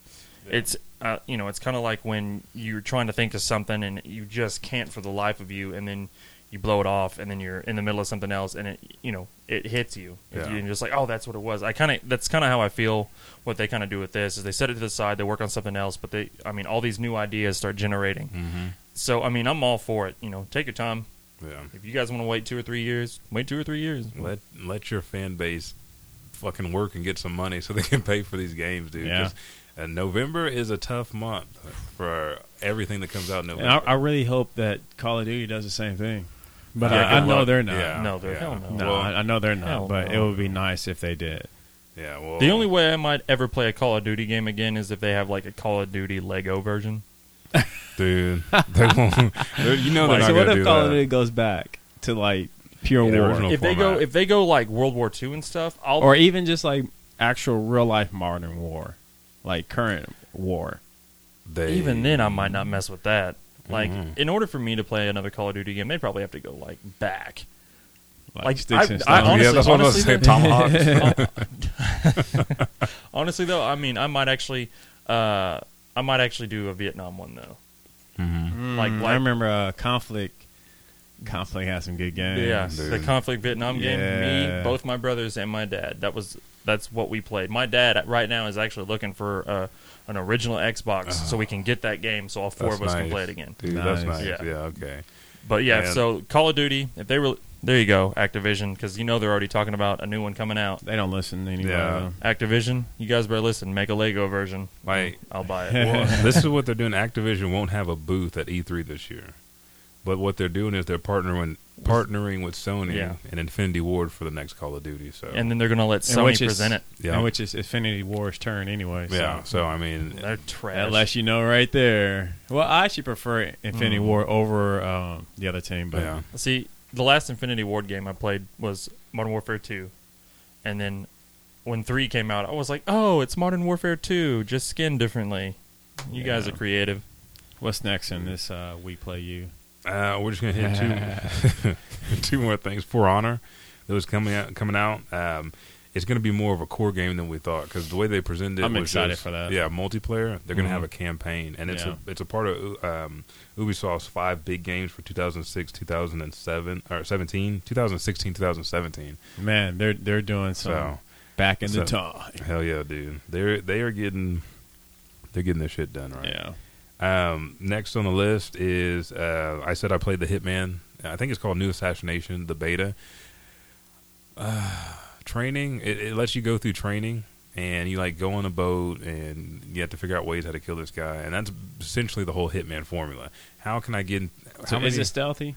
It's uh, you know, it's kind of like when you're trying to think of something and you just can't for the life of you, and then you blow it off, and then you're in the middle of something else, and it you know it hits you, Yeah. you're just like, oh, that's what it was. I kind of that's kind of how I feel. What they kind of do with this is they set it to the side, they work on something else, but they, I mean, all these new ideas start generating. Mm-hmm. So I mean, I'm all for it. You know, take your time. Yeah. If you guys want to wait two or three years, wait two or three years. Let let your fan base fucking work and get some money so they can pay for these games, dude. Yeah. 'Cause, uh, November is a tough month for everything that comes out in And November. I, I really hope that Call of Duty does the same thing. But Yeah, I, I know luck. they're not. Yeah. No, they're yeah. hell no. No, Well, I, I know they're not. hell But it would be nice if they did. yeah. Well, The only way I might ever play a Call of Duty game again is if they have like a Call of Duty Lego version. dude, they won't. you know they're not so what gonna if do Call that. of Duty goes back to like pure Yeah, war, original if they go if they go like World War II and stuff, I'll or even just like actual real life modern war, like current war? They, even then I might not mess with that. Like Mhm. in order for me to play another Call of Duty game, they'd probably have to go like back. Like, Like, sticks I- and I stones? honestly- yeah, that's what I was saying. honestly, Tomahawk. Honestly though, I mean I might actually uh I might actually do a Vietnam one though. Mhm. Like- Mm, like- I remember uh, conflict. Conflict has some good games. yeah, dude. the conflict Vietnam game. Yeah. Me, both my brothers, and my dad. That was that's what we played. My dad right now is actually looking for uh, an original Xbox so we can get that game, so all four That's of us can play it again. Dude, that's Nice. nice. Yeah. Yeah. okay. But yeah, Man. so Call of Duty, if they were there, you go, Activision, because you know they're already talking about a new one coming out. They don't listen anymore. Yeah. though. Activision, you guys better listen. Make a Lego version. Like, I'll buy it. well, this is what they're doing. Activision won't have a booth at E3 this year, but what they're doing is they're partnering partnering with Sony Yeah. and Infinity Ward for the next Call of Duty. So and then they're gonna let And Sony which is- present it. yeah, And which is Infinity Ward's turn anyway. So. yeah. So I mean, They're trash. That lets you know right there. Well, I actually prefer Infinity Mm. War over um, the other team, but yeah. See, the last Infinity Ward game I played was Modern Warfare 2. And then when 3 came out, I was like, oh, it's Modern Warfare 2, just skinned differently. You guys Yeah. are creative. what's next in this uh, We Play You? Uh, we're just gonna hit two two more things. For Honor, that was coming out. Coming out. Um, it's going to be more of a core game than we thought because the way they presented it I'm was excited just- for that. Yeah, multiplayer. They're going to have a campaign, and it's Yeah. a it's a part of um, Ubisoft's five big games for 2006, 2007, or 17, 2016, 2017. Man, they're they're doing some So back in the so- time. hell yeah, dude. They're they are getting they're getting their shit done right. Yeah. Um, next on the list is uh, I said I played the Hitman. I think it's called New Assassination, the beta. Uh, training it, it lets you go through training, and you like go on a boat, and you have to figure out ways how to kill this guy, and that's essentially the whole Hitman formula. How can I get? in- So how is many- it stealthy?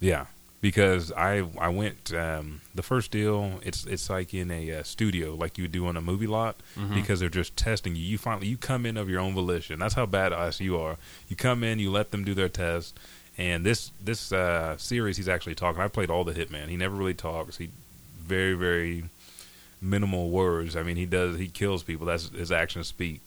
yeah, because I I went um, the first deal. It's it's like in a uh, studio, like you would do on a movie lot, Mm-hmm. because they're just testing you. You finally you come in of your own volition. That's how badass you are. You come in, you let them do their test. And this this uh, series, he's actually talking. I played all the Hitman. He never really talks. He very very minimal words. I mean, he does he kills people. That's his actions speak.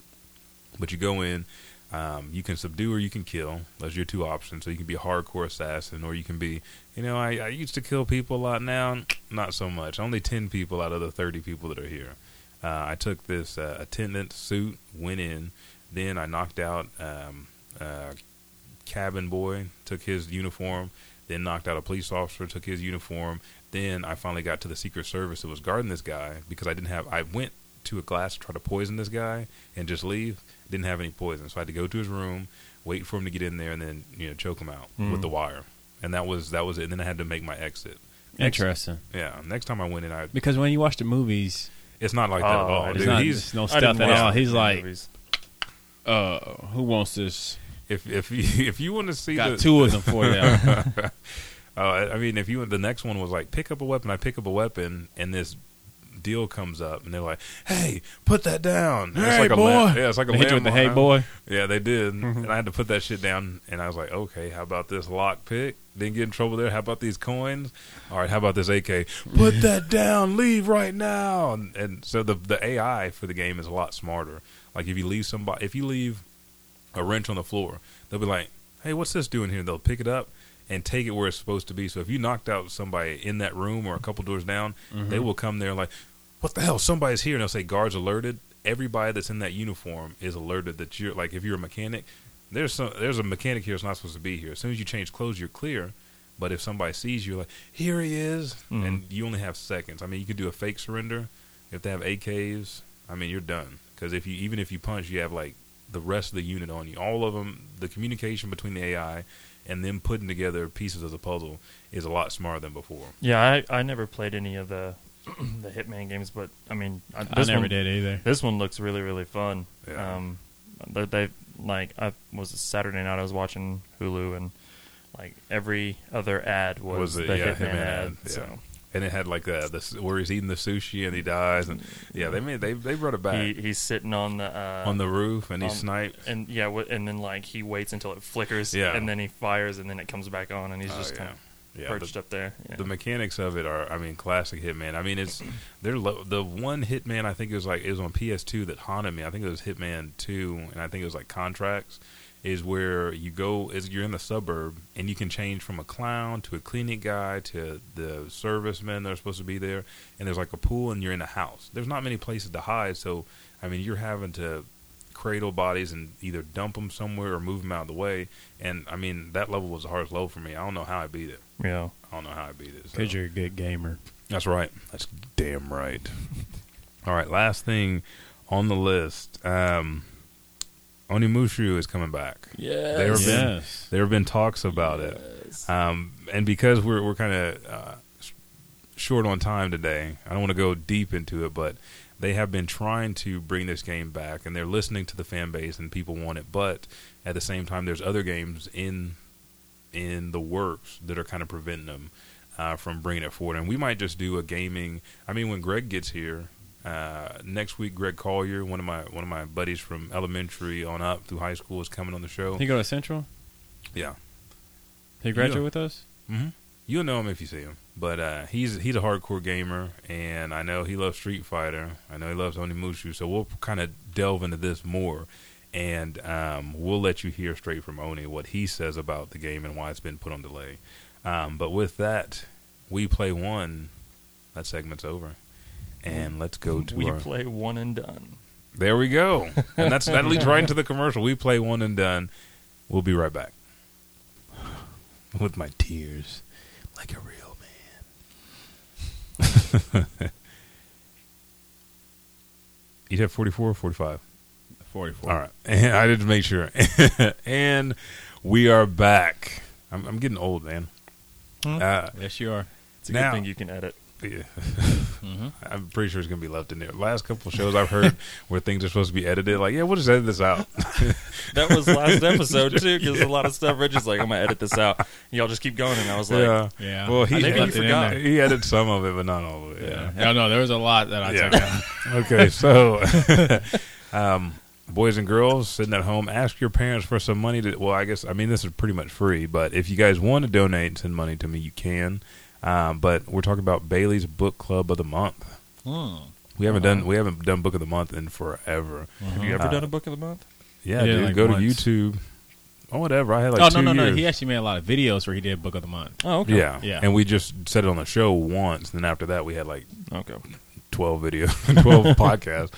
But you go in, um, you can subdue or you can kill. Those are your two options. So you can be a hardcore assassin, or you can be, you know, I, I used to kill people a lot. Now, not so much. Only ten people out of the thirty people that are here. Uh, I took this uh, attendant suit, went in, then I knocked out um, uh, cabin boy, took his uniform, then knocked out a police officer, took his uniform. Then I finally got to the Secret Service that was guarding this guy because I didn't have. I went to a glass to try to poison this guy and just leave. Didn't have any poison, so I had to go to his room, wait for him to get in there, and then you know choke him out with the wire. And that was that was it. And then I had to make my exit. Next- Interesting. Yeah. Next time I went in, I Because when you watch the movies, it's not like that at Oh, all. it's it's dude. not He's no stuff at all. He's like, movies. uh, who wants this? if if you if you want to see Got the, two of them for you. Oh, I I mean, if you the next one was like pick up a weapon, I pick up a weapon, and this deal comes up, and they're like, "Hey, put that down." And Hey, like a boy. la- yeah, it's like a They hit you with the hey boy. Yeah, they did, mm-hmm. and I had to put that shit down, and I was like, "Okay, how about this lock pick? Didn't get in trouble there. How about these coins? All right, how about this AK? Put that down. Leave right now." And, and so the the AI for the game is a lot smarter. Like if you leave somebody, if you leave a wrench on the floor, they'll be like, "Hey, what's this doing here?" They'll pick it up and take it where it's supposed to be. So if you knocked out somebody in that room or a couple doors down, they mm-hmm. will come there like, "What the hell? Somebody's here!" And they'll say, "Guards alerted." Everybody that's in that uniform is alerted that you're like, if you're a mechanic, there's some there's a mechanic here that's not supposed to be here. As soon as you change clothes, you're clear. But if somebody sees you, like, here he is, mm-hmm. and you only have seconds. I mean, you could do a fake surrender. If they have AKs, I mean, you're done. Because if you even if you punch, you have like the rest of the unit on you. All of them, the communication between the AI and them putting together pieces of the puzzle is a lot smarter than before. Yeah, I, I never played any of the the Hitman games, but I mean, I, I never one, did either. This one looks really really fun. Yeah. Um, they, they like I was Saturday night I was watching Hulu and like every other ad was, Was it- the yeah, Hitman, Hitman ad. ad, yeah. So And it had like the, the where he's eating the sushi and he dies, and yeah, they made they they brought it back he he's sitting on the uh, on the roof and he on- sniped. and yeah, and then like he waits until it flickers, Yeah. and then he fires, and then it comes back on, and he's Oh, just yeah. kind of Yeah, perched the, up there. Yeah. the mechanics of it are, I mean, classic Hitman. I mean, it's they're lo- the one Hitman I think it was like it was on PS2 that haunted me. I think it was Hitman Two, and I think it was like contracts. Is where you go is you're in the suburb and you can change from a clown to a cleaning guy to the servicemen that are supposed to be there, and there's like a pool and you're in a house. There's not many places to hide, so I mean, you're having to cradle bodies and either dump them somewhere or move them out of the way. And I mean, that level was the hardest level for me. I don't know how I beat it. yeah. I don't know how I beat it. so. Because you're a good gamer. That's right. That's damn right. All right, last thing on the list. Um, Onimusha is coming back. Yes. There have been Yes. there have been talks about it, um, and because we're we're kind of uh, short on time today, I don't want to go deep into it, but they have been trying to bring this game back, and they're listening to the fan base, and people want it. But at the same time, there's other games in in the works that are kind of preventing them uh, from bringing it forward. And we might just do a gaming. I mean, when Greg gets here uh, next week, Greg Collier, one of my one of my buddies from elementary on up through high school, is coming on the show. He go to Central? Yeah. He graduate Yeah. with us? hmm You'll know him if you see him. But uh, he's he's a hardcore gamer, and I know he loves Street Fighter. I know he loves Onimusha. So we'll kind of delve into this more, and um, we'll let you hear straight from Oni what he says about the game and why it's been put on delay. Um, but with that, we play one. That segment's over, and let's go to we our. play one and done. There we go, and that's that leads right into the commercial. We play one and done. We'll be right back with my tears, like a real man. you have 44 or 45? 44. All right. And I did make sure. and we are back. I'm, I'm getting old, man. Hmm. Uh, Yes, you are. It's a Now- good thing you can edit. Yeah. Mm-hmm. I'm pretty sure it's going to be left in there. Last couple shows I've heard where things are supposed to be edited, like, yeah, we'll just edit this out. That was last episode too, because a lot of stuff. Rich is like, "I'm gonna edit this out." Y'all just keep going, and I was like, yeah. Yeah. Well, he, I Maybe left he it in forgot. there. he edited some of it, but not all of it. Yeah. Yeah. No, no, there was a lot that I Yeah. took out. okay, so um, boys and girls sitting at home, ask your parents for some money to. Well, I guess I mean this is pretty much free, but if you guys want to donate and send money to me, you can. Um, but we're talking about Bailey's Book Club of the Month. We haven't done we haven't done Book of the Month in forever. "Have you ever Uh, done a book of the month?" Yeah, Yeah, dude, like go once. to YouTube. Oh, whatever. I had like oh, two no, no, years. no. He actually made a lot of videos where he did Book of the Month. Oh, okay. yeah, Yeah. and we just said it on the show once. And Then after that, we had like Okay. twelve videos, twelve podcasts.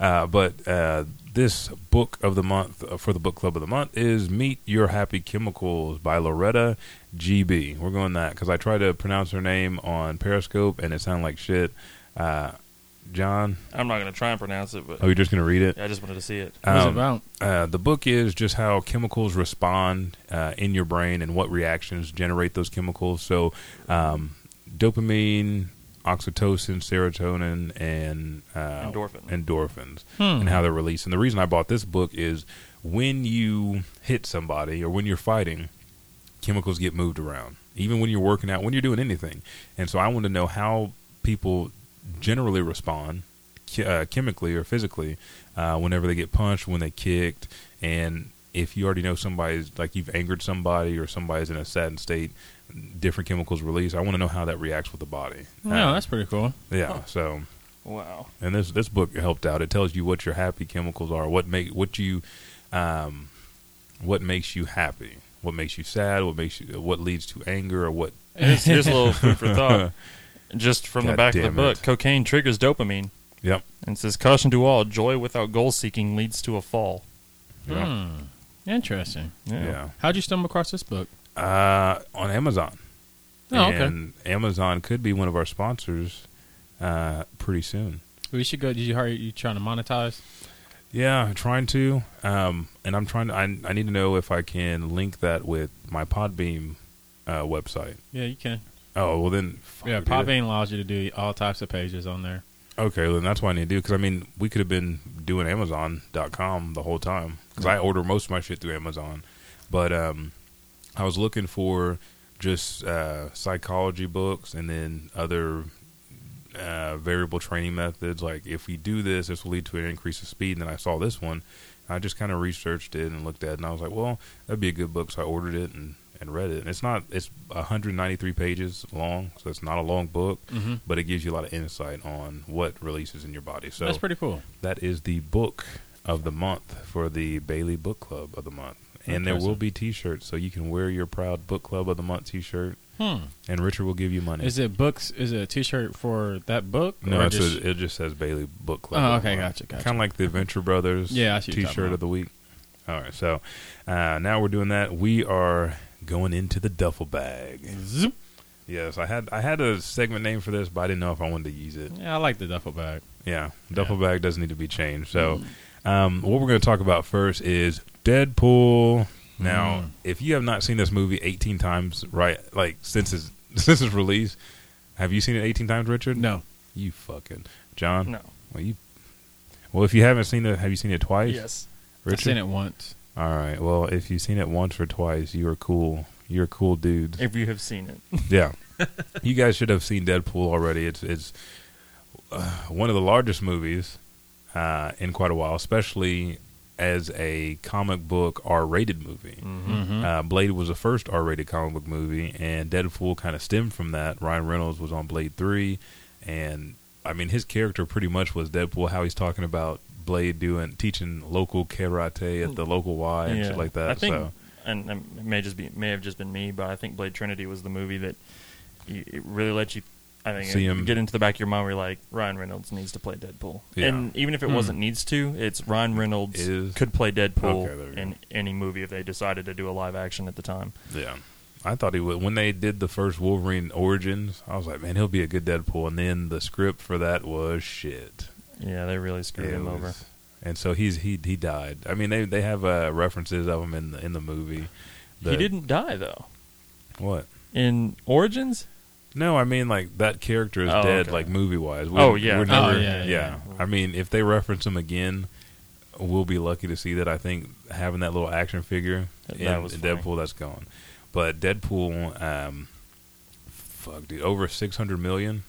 Uh, but uh, this book of the month uh, for the book club of the month is "Meet Your Happy Chemicals" by Loretta GB. We're going that because I tried to pronounce her name on Periscope and it sounded like shit. Uh, John, I'm not going to try and pronounce it, but oh, you're just gonna read it? I just wanted to see it. What's it Um, about? uh, the book is just how chemicals respond uh, in your brain and what reactions generate those chemicals. So, um, dopamine, oxytocin, serotonin, and uh, Endorphin. endorphins, Hmm. and how they're released. And the reason I bought this book is when you hit somebody or when you're fighting, chemicals get moved around. Even when you're working out, when you're doing anything. And so I want to know how people generally respond uh, chemically or physically uh, whenever they get punched, when they kicked, and if you already know somebody's like you've angered somebody or somebody's in a saddened state, different chemicals release. I want to know how that reacts with the body. No, Uh, that's pretty cool. yeah. So Wow. and this this book helped out. It tells you what your happy chemicals are, what make what you, um, what makes you happy, what makes you sad, what makes you what leads to anger, or what. Here's, here's a little food for thought. Just from the back of the book, it. cocaine triggers dopamine. Yep. And it says, caution to all, joy without goal seeking leads to a fall. Yeah. Hmm. Interesting. Yeah. How'd you stumble across this book? Uh, on Amazon. Oh, okay. And Amazon could be one of our sponsors uh, pretty soon. We should go. Did you hurry? You trying to monetize? Yeah, trying to. Um, and I'm trying to. I, I need to know if I can link that with my Podbean uh, website. Yeah, you can. Oh well, then. Yeah. Podbean allows you to do all types of pages on there. Okay, well, then that's what I need to do because I mean we could have been doing Amazon.com the whole time because I order most of my shit through Amazon, but um, I was looking for just uh, psychology books and then other uh, variable training methods. Like if we do this, this will lead to an increase of speed. And then I saw this one, I just kind of researched it and looked at it, and I was like, well, that'd be a good book. So I ordered it and. And read it. And it's not. It's 193 pages long, so it's not a long book Mm-hmm. but it gives you a lot of insight on what releases in your body. So That's pretty cool. that is the book of the month for the Bailey Book Club of the month. And there will be T-shirts, so you can wear your proud Book Club of the Month T-shirt, Hmm. and Richard will give you money. Is it books? Is it a T-shirt for that book? no, or it's just- a, it just says Bailey Book Club. Oh, okay, gotcha, gotcha. Kind of like the Adventure Brothers Yeah, I see what you're talking T-shirt of the week. All right, so uh, now we're doing that. We are going into the duffel bag. Zoop. Yes, I had I had a segment name for this, but I didn't know if I wanted to use it. Yeah, I like the duffel bag. Yeah, duffel bag doesn't need to be changed. So, Mm. um, what we're going to talk about first is Deadpool. Now, Mm. if you have not seen this movie 18 times, right, like since its since its release, have you seen it 18 times, Richard? No, You fucking John. No. Well, you. Well, if you haven't seen it, have you seen it twice? Yes. I've Richard. seen it once. All right. Well, if you've seen it once or twice, you are cool. You're cool dudes. If you have seen it. Yeah, you guys should have seen Deadpool already. It's it's uh, one of the largest movies uh, in quite a while, especially as a comic book R-rated movie. Mm-hmm. Uh, Blade was the first R-rated comic book movie, and Deadpool kind of stemmed from that. Ryan Reynolds was on Blade Three, and I mean his character pretty much was Deadpool. How he's talking about Blade doing teaching local karate at the local Y and shit like that. I think, so and, and it may just be may have just been me, but I think Blade Trinity was the movie that it really let you. I think See it- him. get into the back of your mind where you're like Ryan Reynolds needs to play Deadpool, Yeah. and even if it Hmm. wasn't needs to, it's Ryan Reynolds Is- could play Deadpool Okay, there we go. in any movie if they decided to do a live action at the time. Yeah. I thought he would. When they did the first Wolverine Origins, I was like, man, he'll be a good Deadpool. And then the script for that was shit. Yeah, they really screwed It him was- over. And so he's he he died. I mean, they they have uh, references of him in the in the movie. he didn't die though. what? In Origins, No, I mean like that character is Oh, dead, okay. like movie wise. Oh, yeah. we're Oh, never, yeah, yeah. I mean, if they reference him again, we'll be lucky to see that. I think having that little action figure That- in that was funny. Deadpool, that's gone. But Deadpool, um, fuck, dude, over six hundred million,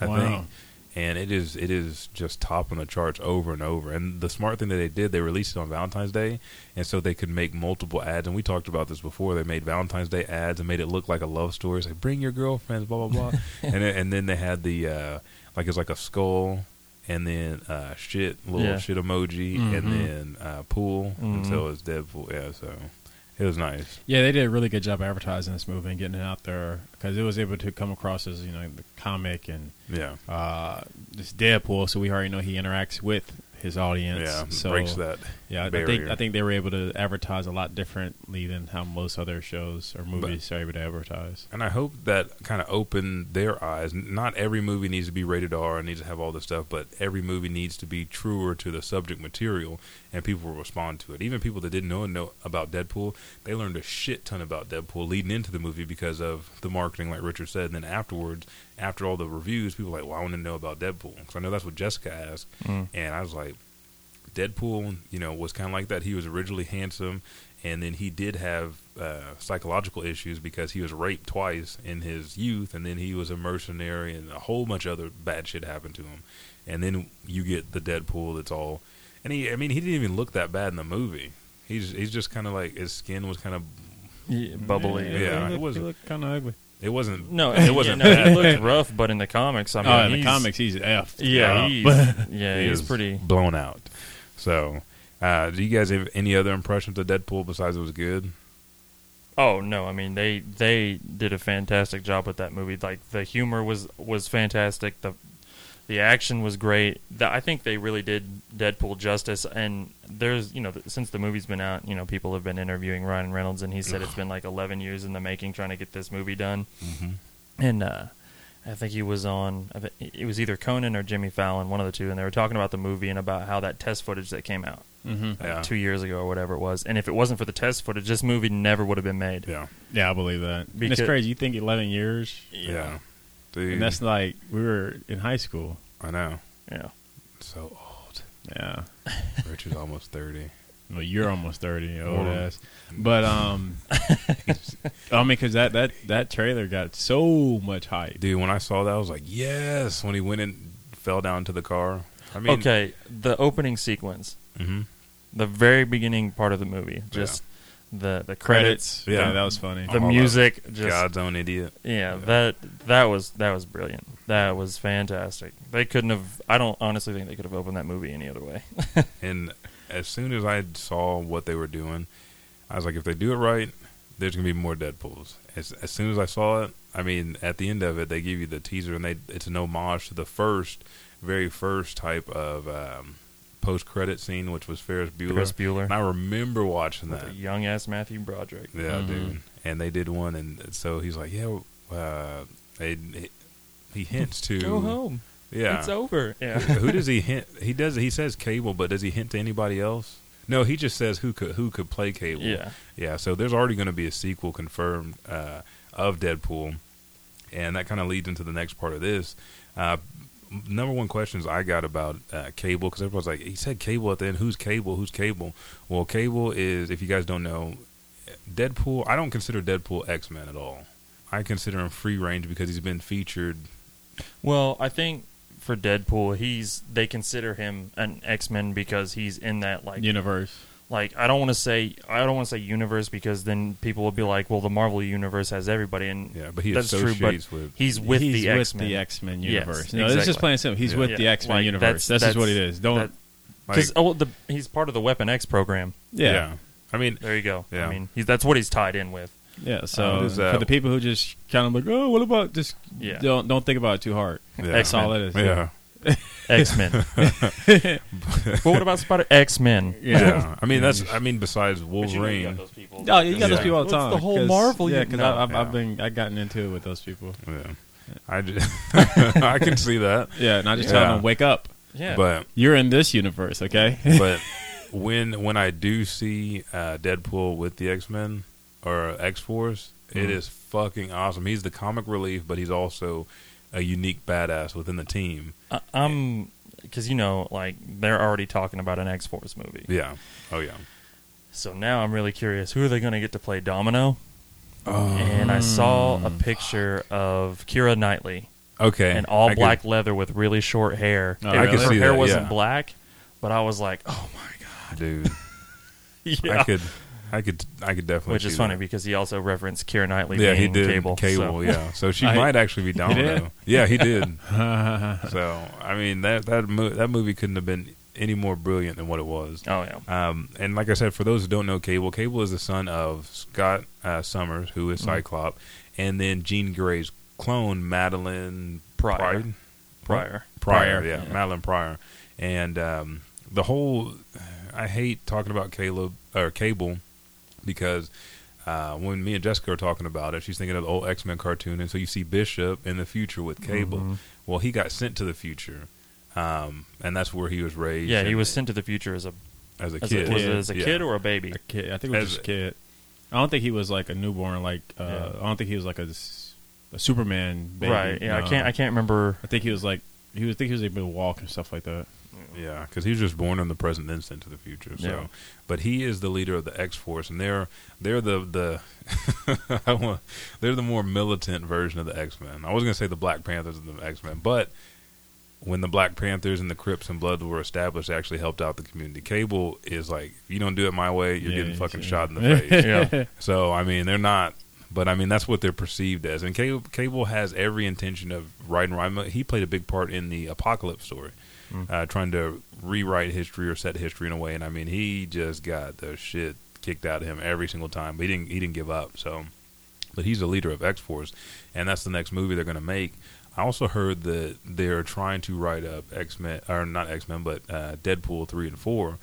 I Wow. think. And it is it is just topping the charts over and over. And the smart thing that they did, they released it on Valentine's Day, and so they could make multiple ads. And we talked about this before. They made Valentine's Day ads and made it look like a love story. It's like bring your girlfriends, blah blah blah. and then, and then they had the uh, like it's like a skull, and then uh, shit little Yeah. shit emoji, Mhm. and then uh, pool, and Mhm. so it's Deadpool. Yeah, so It was nice. Yeah, they did a really good job advertising this movie and getting it out there because it was able to come across as you know the comic and Yeah. uh, this Deadpool. So we already know he interacts with his audience. Yeah. so breaks that. Yeah, I think I think they were able to advertise a lot differently than how most other shows or movies are able to advertise. And I hope that kind of opened their eyes. Not every movie needs to be rated R and needs to have all this stuff, but every movie needs to be truer to the subject material, and people will respond to it. Even people that didn't know know about Deadpool, they learned a shit ton about Deadpool leading into the movie because of the marketing, like Richard said. And then afterwards, after all the reviews, people were like, "Well, I want to know about Deadpool," because I know that's what Jessica asked, Mm. and I was like, Deadpool, you know, was kind of like that. He was originally handsome, and then he did have uh, psychological issues because he was raped twice in his youth, and then he was a mercenary, and a whole bunch of other bad shit happened to him. And then you get the Deadpool that's all, and he, I mean, he didn't even look that bad in the movie. He's he's just kind of like his skin was kind of, Yeah, bubbly. Yeah, he it looked, was- kind of ugly. It wasn't, No, it wasn't yeah, no, bad. he looked rough, but in the comics, I mean, oh, in the comics, he's f. Yeah, he's, yeah, He he's pretty. blown out. So, uh, do you guys have any other impressions of Deadpool besides it was good? Oh no, I mean they they did a fantastic job with that movie. Like the humor was was fantastic. The the action was great. The, I think they really did Deadpool justice. And there's you know th- since the movie's been out, you know people have been interviewing Ryan Reynolds, and he said it's been like 11 years in the making trying to get this movie done. Mhm. And uh, I think he was on. It was either Conan or Jimmy Fallon, one of the two, and they were talking about the movie and about how that test footage that came out Mm-hmm. like, Yeah. two years ago or whatever it was, and if it wasn't for the test footage, this movie never would have been made. Yeah, Yeah, I believe that. and it's crazy. You think 11 years, yeah, Dude, and that's like we were in high school. I know. Yeah. So old. Yeah. Richard's almost thirty. Well, you're almost 30, old Well, ass. But um, I mean, because that that that trailer got so much hype. Dude, when I saw that, I was like, yes. When he went and fell down to the car. I mean, okay, the opening sequence, hmm the very beginning part of the movie, just the the credits, Yeah. Yeah, that was funny. the All music, just God's own idiot. yeah, Yeah. that that was that was brilliant. That was fantastic. They couldn't have. I don't honestly think they could have opened that movie any other way. And as soon as I saw what they were doing, I was like, if they do it right, there's gonna be more Deadpool's. As, as soon as I saw it, I mean, at the end of it, they give you the teaser, and they it's an homage to the first, very first type of um, post credit scene, which was Ferris Bueller. Ferris Bueller. And I remember watching With that. young ass Matthew Broderick. Yeah, Mhm. dude. And they did one, and so he's like, yeah, uh, they, he hints to Go home. Yeah, It's over. Yeah. who does he hint? He does. He says Cable, but does he hint to anybody else? No, he just says who could who could play Cable. yeah. yeah. So there's already going to be a sequel confirmed uh, of Deadpool, and that kind of leads into the next part of this. Uh, number one questions I got about uh, Cable because everyone's like, he said Cable at the end. Who's Cable? Who's Cable? Well, Cable is, if you guys don't know, Deadpool. I don't consider Deadpool X Men at all. I consider him free range because he's been featured. Well, I think for Deadpool, he's they consider him an X Men because he's in that like Universe. Like I don't want to say I don't want to say universe because then people will be like, well, the Marvel universe has everybody, and Yeah, but he that's true. But associates with. he's with he's the X Men. the X Men Yes, universe. no, this is just plain simple. He's Yeah. with Yeah, the X Men like, universe. that's- That's, just what it is. Don't. that- Like, Because oh, the he's part of the Weapon X program. yeah. yeah. I mean, There you go. Yeah. I mean, he's, that's what he's tied in with. Yeah, uh, so What is that? for the people who just kind of like, oh, what about just Yeah. don't don't think about it too hard. yeah. That's all it is. Yeah. X Men. but what about Spider X Men? Yeah. I mean, that's. I mean, besides Wolverine. people. Oh, you got those people all the What's time. the whole 'cause- Marvel Yeah, because I've, Yeah. I've been I gotten into it with those people. Yeah. I just, I can see that. Yeah, and I just Yeah. tell them, wake up. Yeah. But You're in this universe, okay? but when when I do see uh, Deadpool with the X Men or X Force, it Mhm. is fucking awesome. He's the comic relief, but he's also a unique badass within the team. I, I'm because you know, like they're already talking about an X Force movie. Yeah. Oh yeah. So now I'm really curious. Who are they going to get to play Domino? And I saw a um, picture of Keira Knightley Okay. in all I could- black leather with really short hair. Oh, Her- I could her see hair that, wasn't yeah. black, but I was like, oh my god, dude. yeah. I could. I could. I could definitely. Which is see funny that. because he also referenced Keira Knightley Yeah, he did. Cable. so- yeah. So she I- might actually be did? Domino. Yeah, he did. so I mean that that mo- that movie couldn't have been any more brilliant than what it was. Oh yeah. Um, and like I said, for those who don't know Cable, Cable is the son of Scott uh, Summers, who is Mhm. Cyclops, and then Jean Grey's clone, Madelyne Pryor. Pride? Prior. Pryor, Pryor, yeah, yeah. Madelyne Pryor, and um, the whole. I hate talking about Caleb or Cable because uh, when me and Jessica are talking about it, she's thinking of the old X Men cartoon, and so you see Bishop in the future with Cable. Mhm. Well, he got sent to the future, um, and that's where he was raised. Yeah, he was sent to the future as a as a as kid. a, was it as a Yeah. kid or a baby. A kid. I think it was As- just a kid. I don't think he was like a newborn. Like uh, Yeah. I don't think he was like a, a Superman baby. Right. Yeah. I can't. I can't remember. I think he was like he was. I think he was able to walk and stuff like that. Yeah, because he was just born in the present, instant to the future. So, Yeah. but he is the leader of the X Force, and they're they're the the I want they're the more militant version of the X Men. I was gonna say the Black Panthers of the X Men, but when the Black Panthers and the Crips and Bloods were established, they actually helped out the community. Cable is like, if you don't do it my way, you're Yeah, getting fucking yeah. shot in the face. Yeah. So I mean, they're not, but I mean that's what they're perceived as. And Cable, Cable has every intention of writing. right. He played a big part in the Apocalypse story, Mm. uh, trying to rewrite history or set history in a way. And I mean, he just got the shit kicked out of him every single time. But he didn't. He didn't give up. So, but he's the leader of X Force, and that's the next movie they're going to make. I also heard that they're trying to write up X Men, or not X Men, but uh, Deadpool three and four,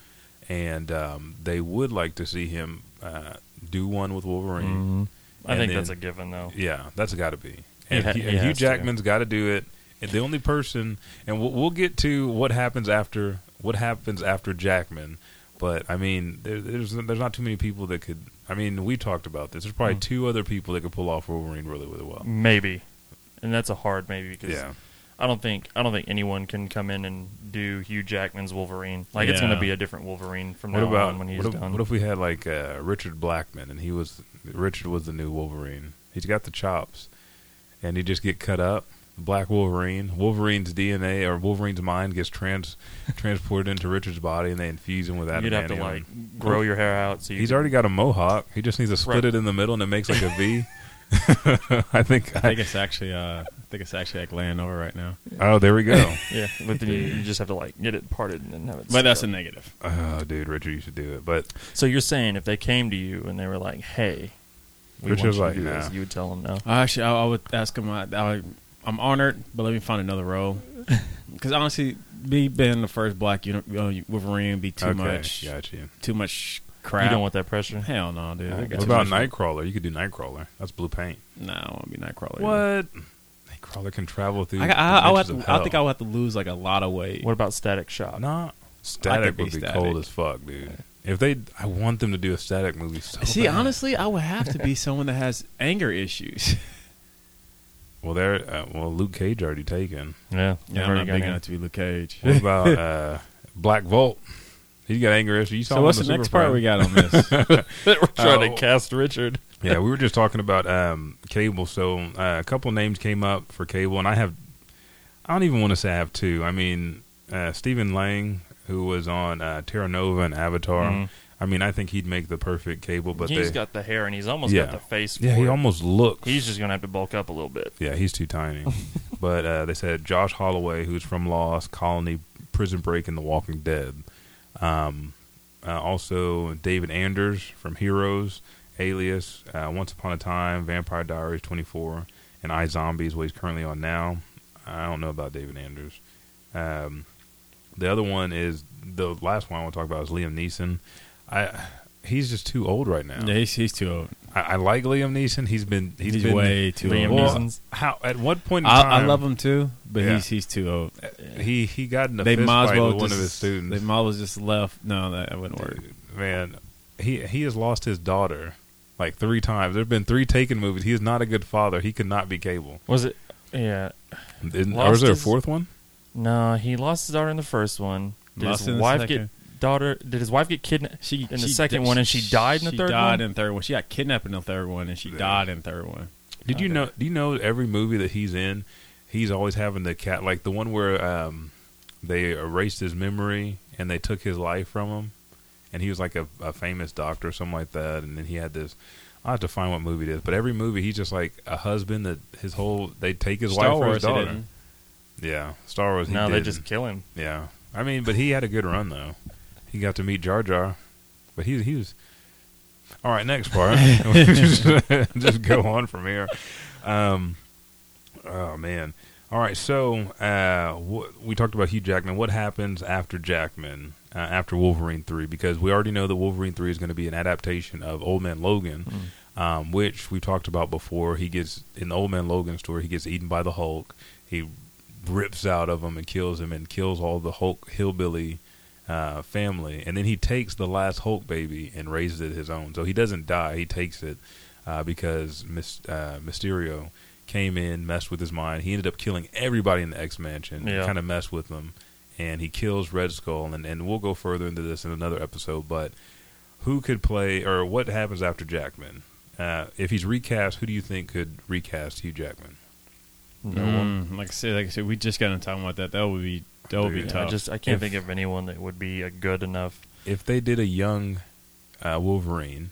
and um, they would like to see him uh, do one with Wolverine. Mhm. I think then- that's a given, though. Yeah, that's got to be. And, ha- Hugh- he and Hugh has to. Jackman's got to do it. And the only person, and we'll, we'll get to what happens after what happens after Jackman. But I mean, there, there's there's not too many people that could. I mean, we talked about this. There's probably Mm. two other people that could pull off Wolverine really, really well. Maybe, and that's a hard maybe because Yeah, I don't think I don't think anyone can come in and do Hugh Jackman's Wolverine. Like it's going to be a different Wolverine from what now about on when he's what if, done. what if we had like uh, Richard Blackman and he was Richard was the new Wolverine. He's got the chops, and he just get cut up. Black Wolverine, Wolverine's DNA or Wolverine's mind gets trans transported into Richard's body, and they infuse him with that. You'd have to like grow your hair out. So you He's could- already got a mohawk. He just needs to split Right. it in the middle, and it makes like a V. I think. I think it's actually. Uh, I think it's actually like laying over right now. oh, there we go. yeah, but then you, you just have to like get it parted and then have it. But that's a negative. oh, dude, Richard, you should do it. But So you're saying if they came to you and they were like, "Hey, we Richard's want you like, to do this," you would tell them no. Actually, I, I would ask him. I, I, I'm honored, but let me find another role. Because honestly, me being the first black uni- uh, Wolverine would be too okay, much. got you. Too much crap. You don't want that pressure. Hell no, dude. I What got What too about Nightcrawler? You could do Nightcrawler. That's blue paint. No, I want to be Nightcrawler. What? Nightcrawler can travel through. I, got- I, I, have dimensions to, of I think I hell. would have to lose like a lot of weight. What about Static Shock? Nah, Static be would be Static. cold as fuck, dude. If they, I want them to do a Static movie. So See, bad. honestly, I would have to be someone that has anger issues. well, there. Uh, well, Luke Cage already taken. Yeah, yeah, I'm not big enough to be Luke Cage. What about uh, Black Bolt? He's got anger issues. You saw so what's on the next Super part we got on this? We're trying Oh. to cast Richard. yeah, we were just talking about um, Cable. So uh, a couple names came up for Cable, and I have. I don't even want to say I have two. I mean, uh, Stephen Lang, who was on uh, Terra Nova and Avatar. Mhm. I mean, I think he'd make the perfect Cable, but he's they, got the hair and he's almost Yeah. got the face. For yeah, he it. almost looks. He's just gonna have to bulk up a little bit. Yeah, he's too tiny. but uh, they said Josh Holloway, who's from Lost, Colony, Prison Break, and The Walking Dead. Um, uh, also, David Anders from Heroes, Alias, uh, Once Upon a Time, Vampire Diaries 24, and I Zombies, what he's currently on now. I don't know about David Anders. Um, the other one is the last one I want to talk about is Liam Neeson. I he's just too old right now. yeah, he's, he's too old. I, I like Liam Neeson. He's been He's, he's been way too Liam old. well, Neeson's- how at what point in I, time I love him too, but Yeah. he's he's too old. Uh, he he got in a They fist might as fight well with one of his students. They might as well just left. No, that wouldn't work. Man, he he has lost his daughter like three times. There've been three Taken movies. He is not a good father. He could not be Cable. Was it? Yeah. Isn't- or Lost is there a his- fourth one? No, he lost his daughter in the first one. Did Lost his in the wife second. get daughter? Did his wife get kidnapped? She in the she second di- one, and she died in the she third died one? in the third one. She got kidnapped in the third one, and she Yeah. died in the third one. Did you know? Do you know every movie that he's in? He's always having the cat like the one where um, they erased his memory and they took his life from him, and he was like a, a famous doctor or something like that. And then he had this. I have to find what movie it is, but every movie he's just like a husband that his whole they take his Star wife for Wars, his he daughter. didn't. Yeah, Star Wars. He no, they didn't. just kill him. yeah. I mean, but he had a good run though. He got to meet Jar Jar, but he he was. All right, next part. just, just go on from here. Um, oh man. All right, so uh, wh- we talked about Hugh Jackman. What happens after Jackman, uh, after Wolverine three? Because we already know that Wolverine three is going to be an adaptation of Old Man Logan, um, which we talked about before. He gets in the Old Man Logan story. He gets eaten by the Hulk. He rips out of him and kills him and kills all the Hulk hillbilly uh, family, and then he takes the last Hulk baby and raises it his own. So he doesn't die; he takes it uh, because Mis- uh, Mysterio came in, messed with his mind. He ended up killing everybody in the X Mansion, Yeah. kind of messed with them, and he kills Red Skull. And, and we'll go further into this in another episode. But who could play, or what happens after Jackman? Uh, if he's recast, who do you think could recast Hugh Jackman? No one. Mm, like I said, like I said, we just got into talking about that. That would be that would be Dude, tough. I just I can't If- think of anyone that would be a good enough. if they did a young uh, Wolverine,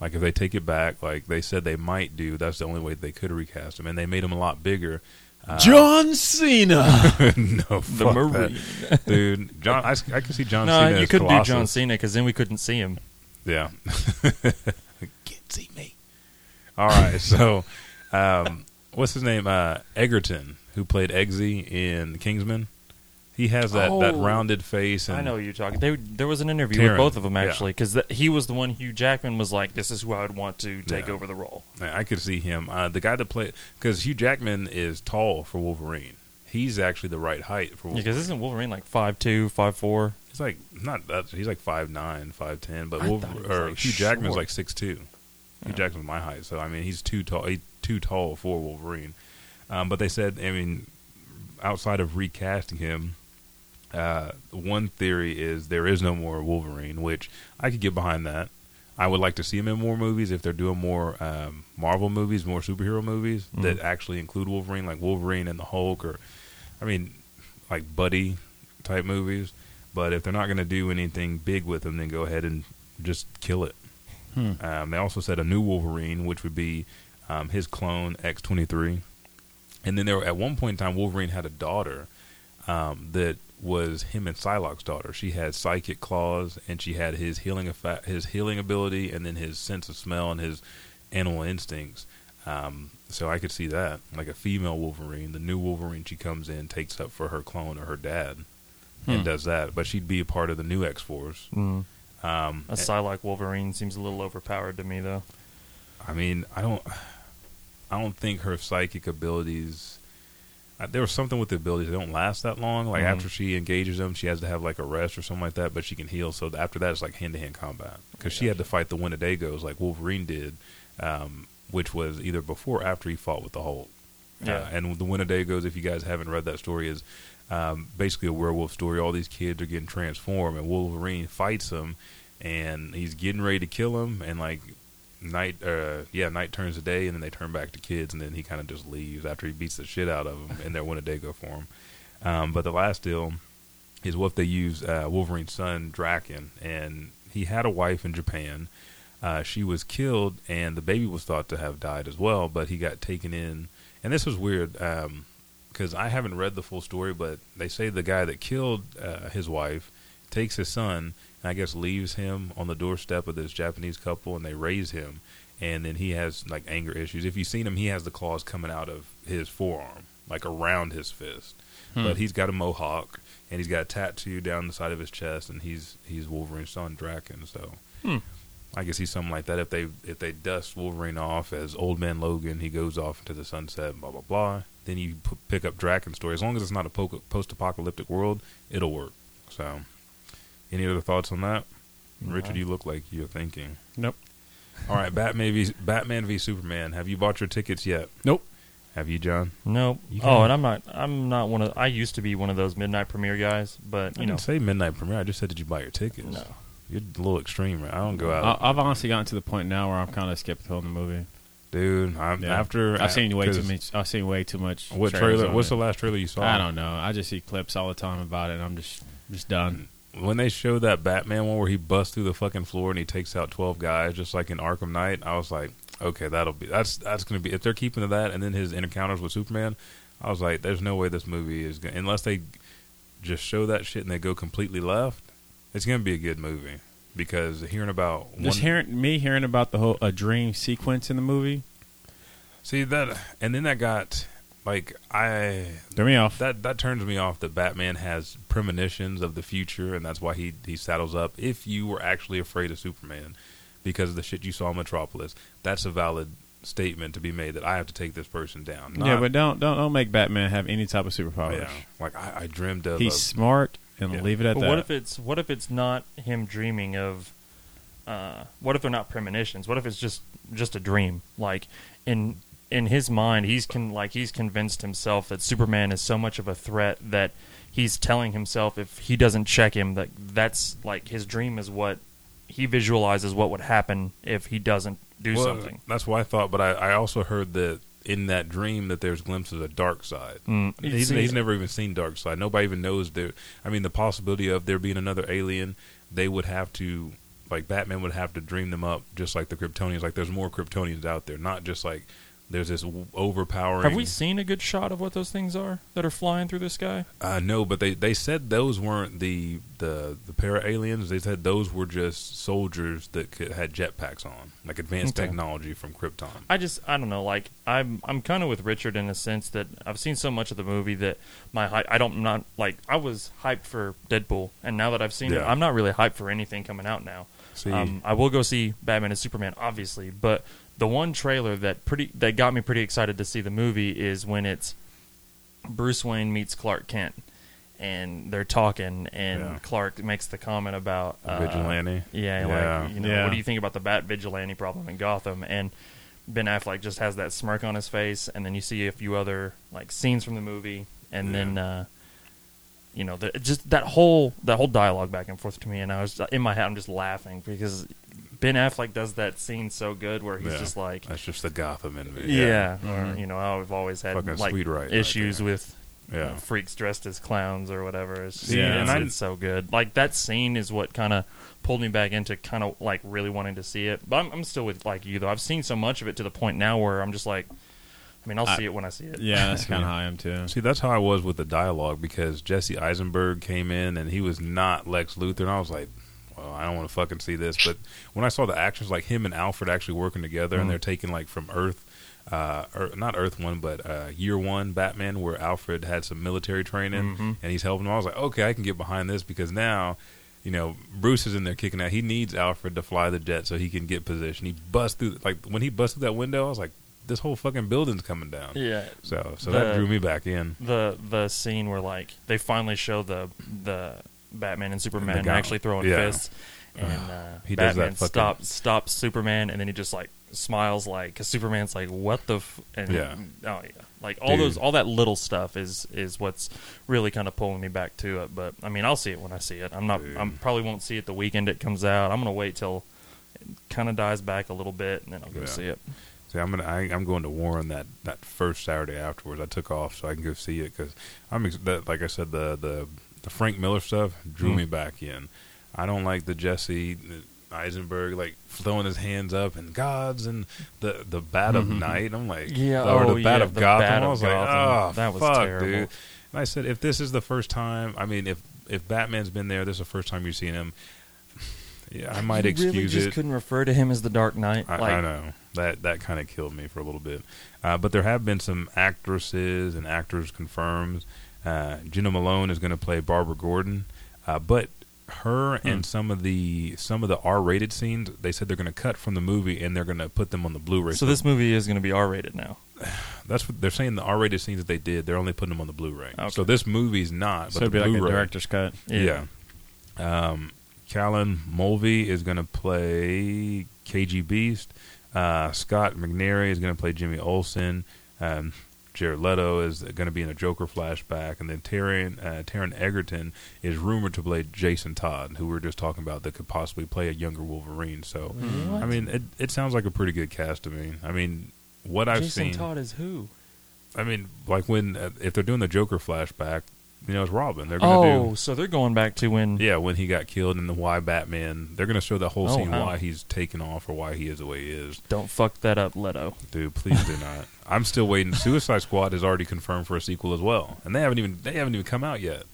like if they take it back, like they said they might do, that's the only way they could recast him, and they made him a lot bigger. Uh, John Cena. no, The fuck Marine. that. dude. John, I, I can see John no, Cena. you as couldn't do John Cena because then we couldn't see him. Yeah, can't see me. All right, so um, what's his name? Uh, Egerton, who played Eggsy in Kingsman. He has that, that Oh. rounded face. And I know you're talking. They, there was an interview with both of them actually because he was the one. Hugh Jackman was like, "This is who I would want to take Yeah. over the role." I could see him. Uh, the guy that played because Hugh Jackman is tall for Wolverine. He's actually the right height for Wolverine. because isn't Wolverine like five two, five four? he's like not that. He's like five nine, five ten. But Wolver- thought he was, or like, Hugh Jackman's like six two. Hugh Yeah. Jackman's my height, so I mean he's too tall. He's too tall for Wolverine. Um, but they said, I mean, outside of recasting him, uh, one theory is there is no more Wolverine, which I could get behind that. I would like to see him in more movies if they're doing more um, Marvel movies, more superhero movies Mhm. that actually include Wolverine, like Wolverine and the Hulk, or I mean, like buddy type movies. But if they're not going to do anything big with him, then go ahead and just kill it. Hmm. Um, they also said a new Wolverine, which would be um, his clone X twenty three, and then there were, at one point in time Wolverine had a daughter um, that was him and Psylocke's daughter. She had psychic claws, and she had his healing effect, his healing ability, and then his sense of smell and his animal instincts. Um, so I could see that, like a female Wolverine, the new Wolverine, she comes in, takes up for her clone or her dad, and Hmm. does that. But she'd be a part of the new X Force. Mm. Um, A Psylocke Wolverine seems a little overpowered to me though. I mean, I don't, I don't think her psychic abilities. Uh, there was something with the abilities; they don't last that long. Like Mhm. after she engages them, she has to have like a rest or something like that. But she can heal. So after that, it's like hand to hand combat because she had to fight the Wendigos like Wolverine did, um, which was either before or after he fought with the Hulk. Yeah. Uh, and the Wendigos, if you guys haven't read that story, is um, basically a werewolf story. All these kids are getting transformed, and Wolverine fights them, and he's getting ready to kill him, and like night, uh, yeah, night turns to day, and then they turn back to kids, and then he kind of just leaves after he beats the shit out of them in their Wendigo form. Um, but the last deal is what they use uh, Wolverine's son Draken, and he had a wife in Japan. Uh, she was killed, and the baby was thought to have died as well. But he got taken in, and this was weird because I haven't read the full story. But they say the guy that killed uh, his wife takes his son, and I guess leaves him on the doorstep of this Japanese couple, and they raise him. And then he has like anger issues. If you've seen him, he has the claws coming out of his forearm, like around his fist. Hmm. But he's got a mohawk, and he's got a tattoo down the side of his chest, and he's he's Wolverine's son, Draken. So Hmm. I can see something like that. If they if they dust Wolverine off as Old Man Logan, he goes off into the sunset, blah blah blah. Then you p- pick up Draken's story. As long as it's not a po- post-apocalyptic world, it'll work. So, any other thoughts on that? Richard, you look like you're thinking. Nope. All right, Batman v Batman v Superman. Have you bought your tickets yet? Nope. Have you, John? Nope. You Oh, and I'm not. I'm not one of. I used to be one of those midnight premiere guys, but I you didn't know, say midnight premiere. I just said did you buy your tickets? no. You're a little extreme. Right? I don't go out, I, I've honestly gotten to the point now where I'm kind of skeptical in the movie. dude. I'm Yeah. after I've seen way too much. I've seen way too much. What trailer? What's it. the last trailer you saw? I don't know. I just see clips all the time about it, and I'm just just done. When they showed that Batman one where he busts through the fucking floor and he takes out twelve guys just like in Arkham Knight, I was like, okay, that'll be that's that's gonna be if they're keeping to that, and then his encounters with Superman, I was like, there's no way this movie is gonna unless they just show that shit and they go completely left, it's gonna be a good movie. Because hearing about one, Just hearing me hearing about the whole a dream sequence in the movie see that, and then that got like I threw me off. that that turns me off that Batman has premonitions of the future, and that's why he he saddles up. If you were actually afraid of Superman because of the shit you saw in Metropolis, that's a valid statement to be made that I have to take this person down. yeah, but don't don't don't make Batman have any type of superpowers. yeah, like I, I dreamed of. He's a- smart, and Yeah. leave it at But that. what if it's what if it's not him dreaming of? Uh, what if they're not premonitions? What if it's just just a dream? Like in in his mind, he's con- like he's convinced himself that Superman is so much of a threat that he's telling himself if he doesn't check him that that's like his dream is what he visualizes what would happen if he doesn't do well, something. That's what I thought, but I, I also heard that in that dream that there's glimpses of Darkseid. Mm, He's, he's never even seen Darkseid. Nobody even knows there. I mean, the possibility of there being another alien, they would have to, like Batman would have to dream them up, just like the Kryptonians. Like there's more Kryptonians out there, not just like there's this overpowering. Have we seen a good shot of what those things are that are flying through the sky? Uh, no, but they, they said those weren't the the the para aliens. They said those were just soldiers that could, had jetpacks on, like advanced Okay. technology from Krypton. I just I don't know. Like I'm I'm kind of with Richard in a sense that I've seen so much of the movie that my I don't not like I was hyped for Deadpool, and now that I've seen it, I'm not really hyped for anything coming out now. See, Um, I will go see Batman and Superman, obviously, but the one trailer that pretty that got me pretty excited to see the movie is when it's Bruce Wayne meets Clark Kent, and they're talking, and Yeah. Clark makes the comment about uh, vigilante. yeah, Yeah. like you know, Yeah. what do you think about the Bat vigilante problem in Gotham? And Ben Affleck just has that smirk on his face, and then you see a few other like scenes from the movie, and Yeah. then uh, you know, the, just that whole that whole dialogue back and forth to me, and I was in my head, I'm just laughing because Ben Affleck does that scene so good where he's Yeah. just like, That's just the Gotham in me. yeah, or Mhm. you know, I've always had Fucking like sweet right right issues there. with yeah. freaks dressed as clowns or whatever. It's, just, Yeah. it's, and it's so good. Like that scene is what kind of pulled me back into kind of like really wanting to see it. But I'm, I'm still with like you though. I've seen so much of it to the point now where I'm just like, I mean, I'll I- see it when I see it. yeah, that's kind of how I am too. See, that's how I was with the dialogue because Jesse Eisenberg came in and he was not Lex Luthor, and I was like, well, I don't want to fucking see this. But when I saw the actions, like him and Alfred actually working together, Mhm. and they're taking like from Earth, uh, or not Earth One, but uh, Year One Batman, where Alfred had some military training Mhm. and he's helping him. I was like, okay, I can get behind this because now. You know, Bruce is in there kicking out. He needs Alfred to fly the jet so he can get position. He busts through, like when he busted that window. I was like, "This whole fucking building's coming down." Yeah. So, so The- that drew me back in. The the scene where like they finally show the the Batman and Superman guy- actually throwing yeah. fists, and uh, He does that Batman fucking- stops stops Superman, and then he just like smiles like because Superman's like what the f-? and Yeah. oh yeah like all Dude. those all that little stuff is is what's really kind of pulling me back to it. But I mean I'll see it when I see it. I'm not I'm probably won't see it the weekend it comes out. I'm gonna wait till it kind of dies back a little bit and then I'll go Yeah. see it. See, I'm gonna I, I'm going to Warren that, that first Saturday afterwards. I took off so I can go see it because I'm ex- that like I said the the the Frank Miller stuff drew Mm. me back in. I don't like the Jesse Eisenberg like throwing his hands up and gods and the the bat of Mhm. night. I'm like Yeah, or oh, the bat yeah, of the Gotham. Bat I of was like oh That was fuck, terrible. dude. And I said if this is the first time, I mean if if Batman's been there, this is the first time you've seen him. Yeah, I might you excuse really just it. couldn't refer to him as the Dark Knight. I, like, I know that that kind of killed me for a little bit, uh, but there have been some actresses and actors confirmed. Uh, Jena Malone is going to play Barbara Gordon, uh, but her Hmm. and some of the some of the R-rated scenes, they said they're going to cut from the movie and they're going to put them on the Blu-ray. So this movie is going to be R-rated now. that's what they're saying. The R-rated scenes that they did, they're only putting them on the Blu-ray. Okay. So this movie's not. So it'd the be like a director's cut. yeah. Um, Callan Mulvey is going to play KG Beast. Uh, Scott McNairy is going to play Jimmy Olsen. Um, Jared Leto is going to be in a Joker flashback, and then Taron uh, Taron Egerton is rumored to play Jason Todd, who we were just talking about that could possibly play a younger Wolverine. So, I mean, it it sounds like a pretty good cast to me. I mean, what I've Jason seen, Todd is who? I mean, like when uh, if they're doing the Joker flashback, you know, it's Robin. They're going to do Oh, so they're going back to when. yeah, when he got killed and the why Batman, they're going to show that whole Oh, scene wow. why he's taken off or why he is the way he is. Don't fuck that up, Leto. Dude, please do not. I'm still waiting. Suicide Squad is already confirmed for a sequel as well, and they haven't even they haven't even come out yet.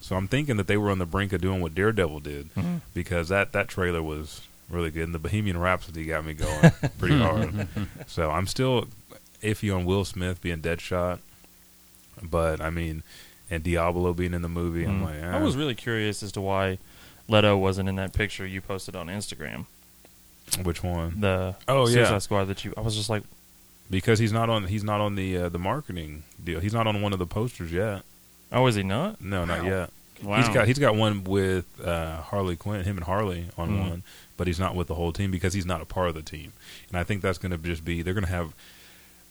So I'm thinking that they were on the brink of doing what Daredevil did Mhm. because that that trailer was really good. And the Bohemian Rhapsody got me going pretty hard. So I'm still iffy on Will Smith being Deadshot, but I mean, and Diablo being in the movie. I'm Mm. like, eh. I was really curious as to why Leto wasn't in that picture you posted on Instagram. which one? The Oh, Suicide yeah. Squad that you. I was just like, Because he's not on he's not on the uh, the marketing deal. He's not on one of the posters yet. oh, is he not? No, not Wow. yet. Wow. He's got he's got one with uh, Harley Quinn, him and Harley on Mm. one, but he's not with the whole team because he's not a part of the team. And I think that's going to just be they're going to have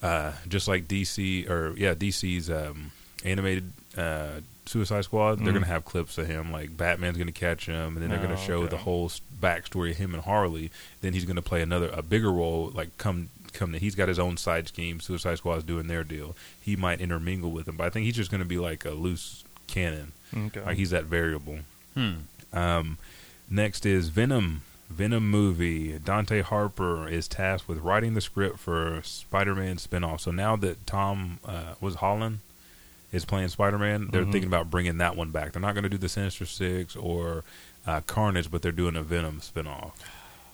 uh, just like DC or yeah DC's um, animated uh, Suicide Squad. They're Mm. going to have clips of him like Batman's going to catch him, and then they're going Oh, to show okay. the whole backstory of him and Harley. Then he's going to play another a bigger role like come. Come, to, he's got his own side scheme. Suicide Squad is doing their deal. He might intermingle with them, but I think he's just going to be like a loose cannon. Okay. Like he's that variable. Hmm. Um, next is Venom. Venom movie. Dante Harper is tasked with writing the script for Spider-Man spinoff. So now that Tom uh, was Holland is playing Spider-Man, they're Mhm. thinking about bringing that one back. They're not going to do the Sinister Six or uh, Carnage, but they're doing a Venom spinoff.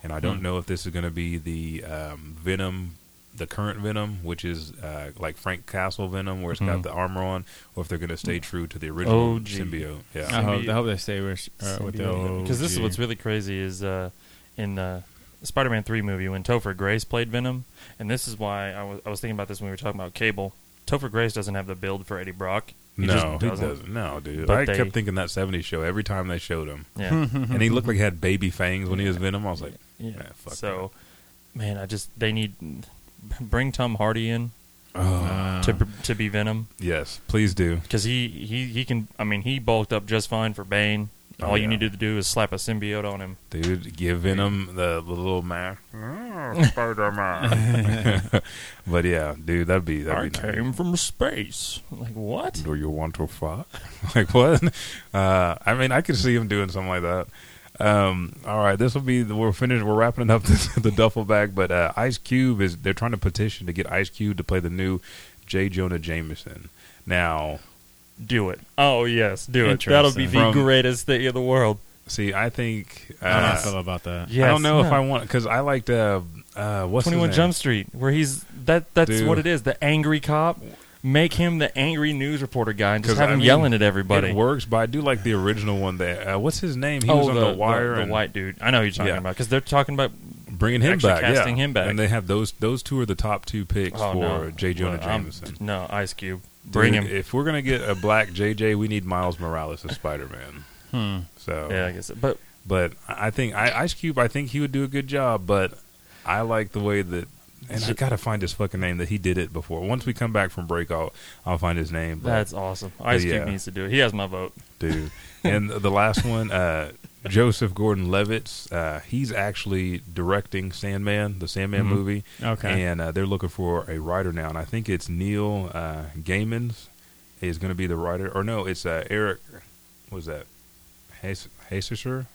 And I don't Hmm. know if this is going to be the um, Venom, the current Venom, which is uh, like Frank Castle Venom, where it's got Mhm. the armor on, or if they're going to stay true to the original OG. symbiote. Yeah. I hope, I hope they stay with, uh, with the old. Because this is what's really crazy is uh, in the Spider-Man Three movie when Topher Grace played Venom, and this is why I was I was thinking about this when we were talking about Cable. Topher Grace doesn't have the build for Eddie Brock. He no, just he doesn't. doesn't. No, dude. But I they- kept thinking that '70s show every time they showed him, Yeah, and he looked like he had baby fangs when he was Venom. I was like, yeah. Yeah, fuck so, man, I just they need bring Tom Hardy in oh, to to be Venom yes, please do. because he, he he can. I mean, he bulked up just fine for Bane. Oh, All yeah. you needed to do is slap a symbiote on him. Dude, give Venom the, the little mask. Spider-Man. but yeah, dude, that'd be that'd be nice. from space. Like what? Do you want to fuck? like what? Uh, I mean, I could see him doing something like that. Um, all right, this will be the, we're finished. We're wrapping up the, the duffel bag, but uh, Ice Cube is they're trying to petition to get Ice Cube to play the new J. Jonah Jameson. Now, Do it. Oh yes, do it. That'll be the From- greatest thing in the world. see, I think I don't know how I uh, feel about that. Yes, I don't know if no. I want because I liked uh, uh, what's his Twenty One name? Jump Street, where he's that. That's Dude. what it is. The angry cop. Make him the angry news reporter guy and just 'Cause, have I him mean, yelling at everybody. It works, but I do like the original one. That uh, what's his name? He oh, was on the, the, wire the, and white dude. I know who you're talking Yeah. about because they're talking about. Bringing him back, casting yeah. him back. and they have those. Those two are the top two picks Oh for no, J. Jonah Well, I'm- Jameson. No, Ice Cube. Bring Dude, him. If we're gonna get a black JJ, we need Miles Morales as Spider Man. Hmm. So, yeah, I guess. But but I think I, Ice Cube. I think he would do a good job. But I like the way that. And I gotta find his fucking name that he did it before. Once we come back from break, I'll I'll find his name. But, that's awesome. Ice yeah. Cube needs to do it. He has my vote. dude. and the last one, uh, Joseph Gordon-Levitt. Uh, he's actually directing Sandman, the Sandman Mhm. movie. Okay. and uh, they're looking for a writer now, and I think it's Neil uh, Gaiman's is going to be the writer, or no, it's uh, Eric. What was that? Heisserer?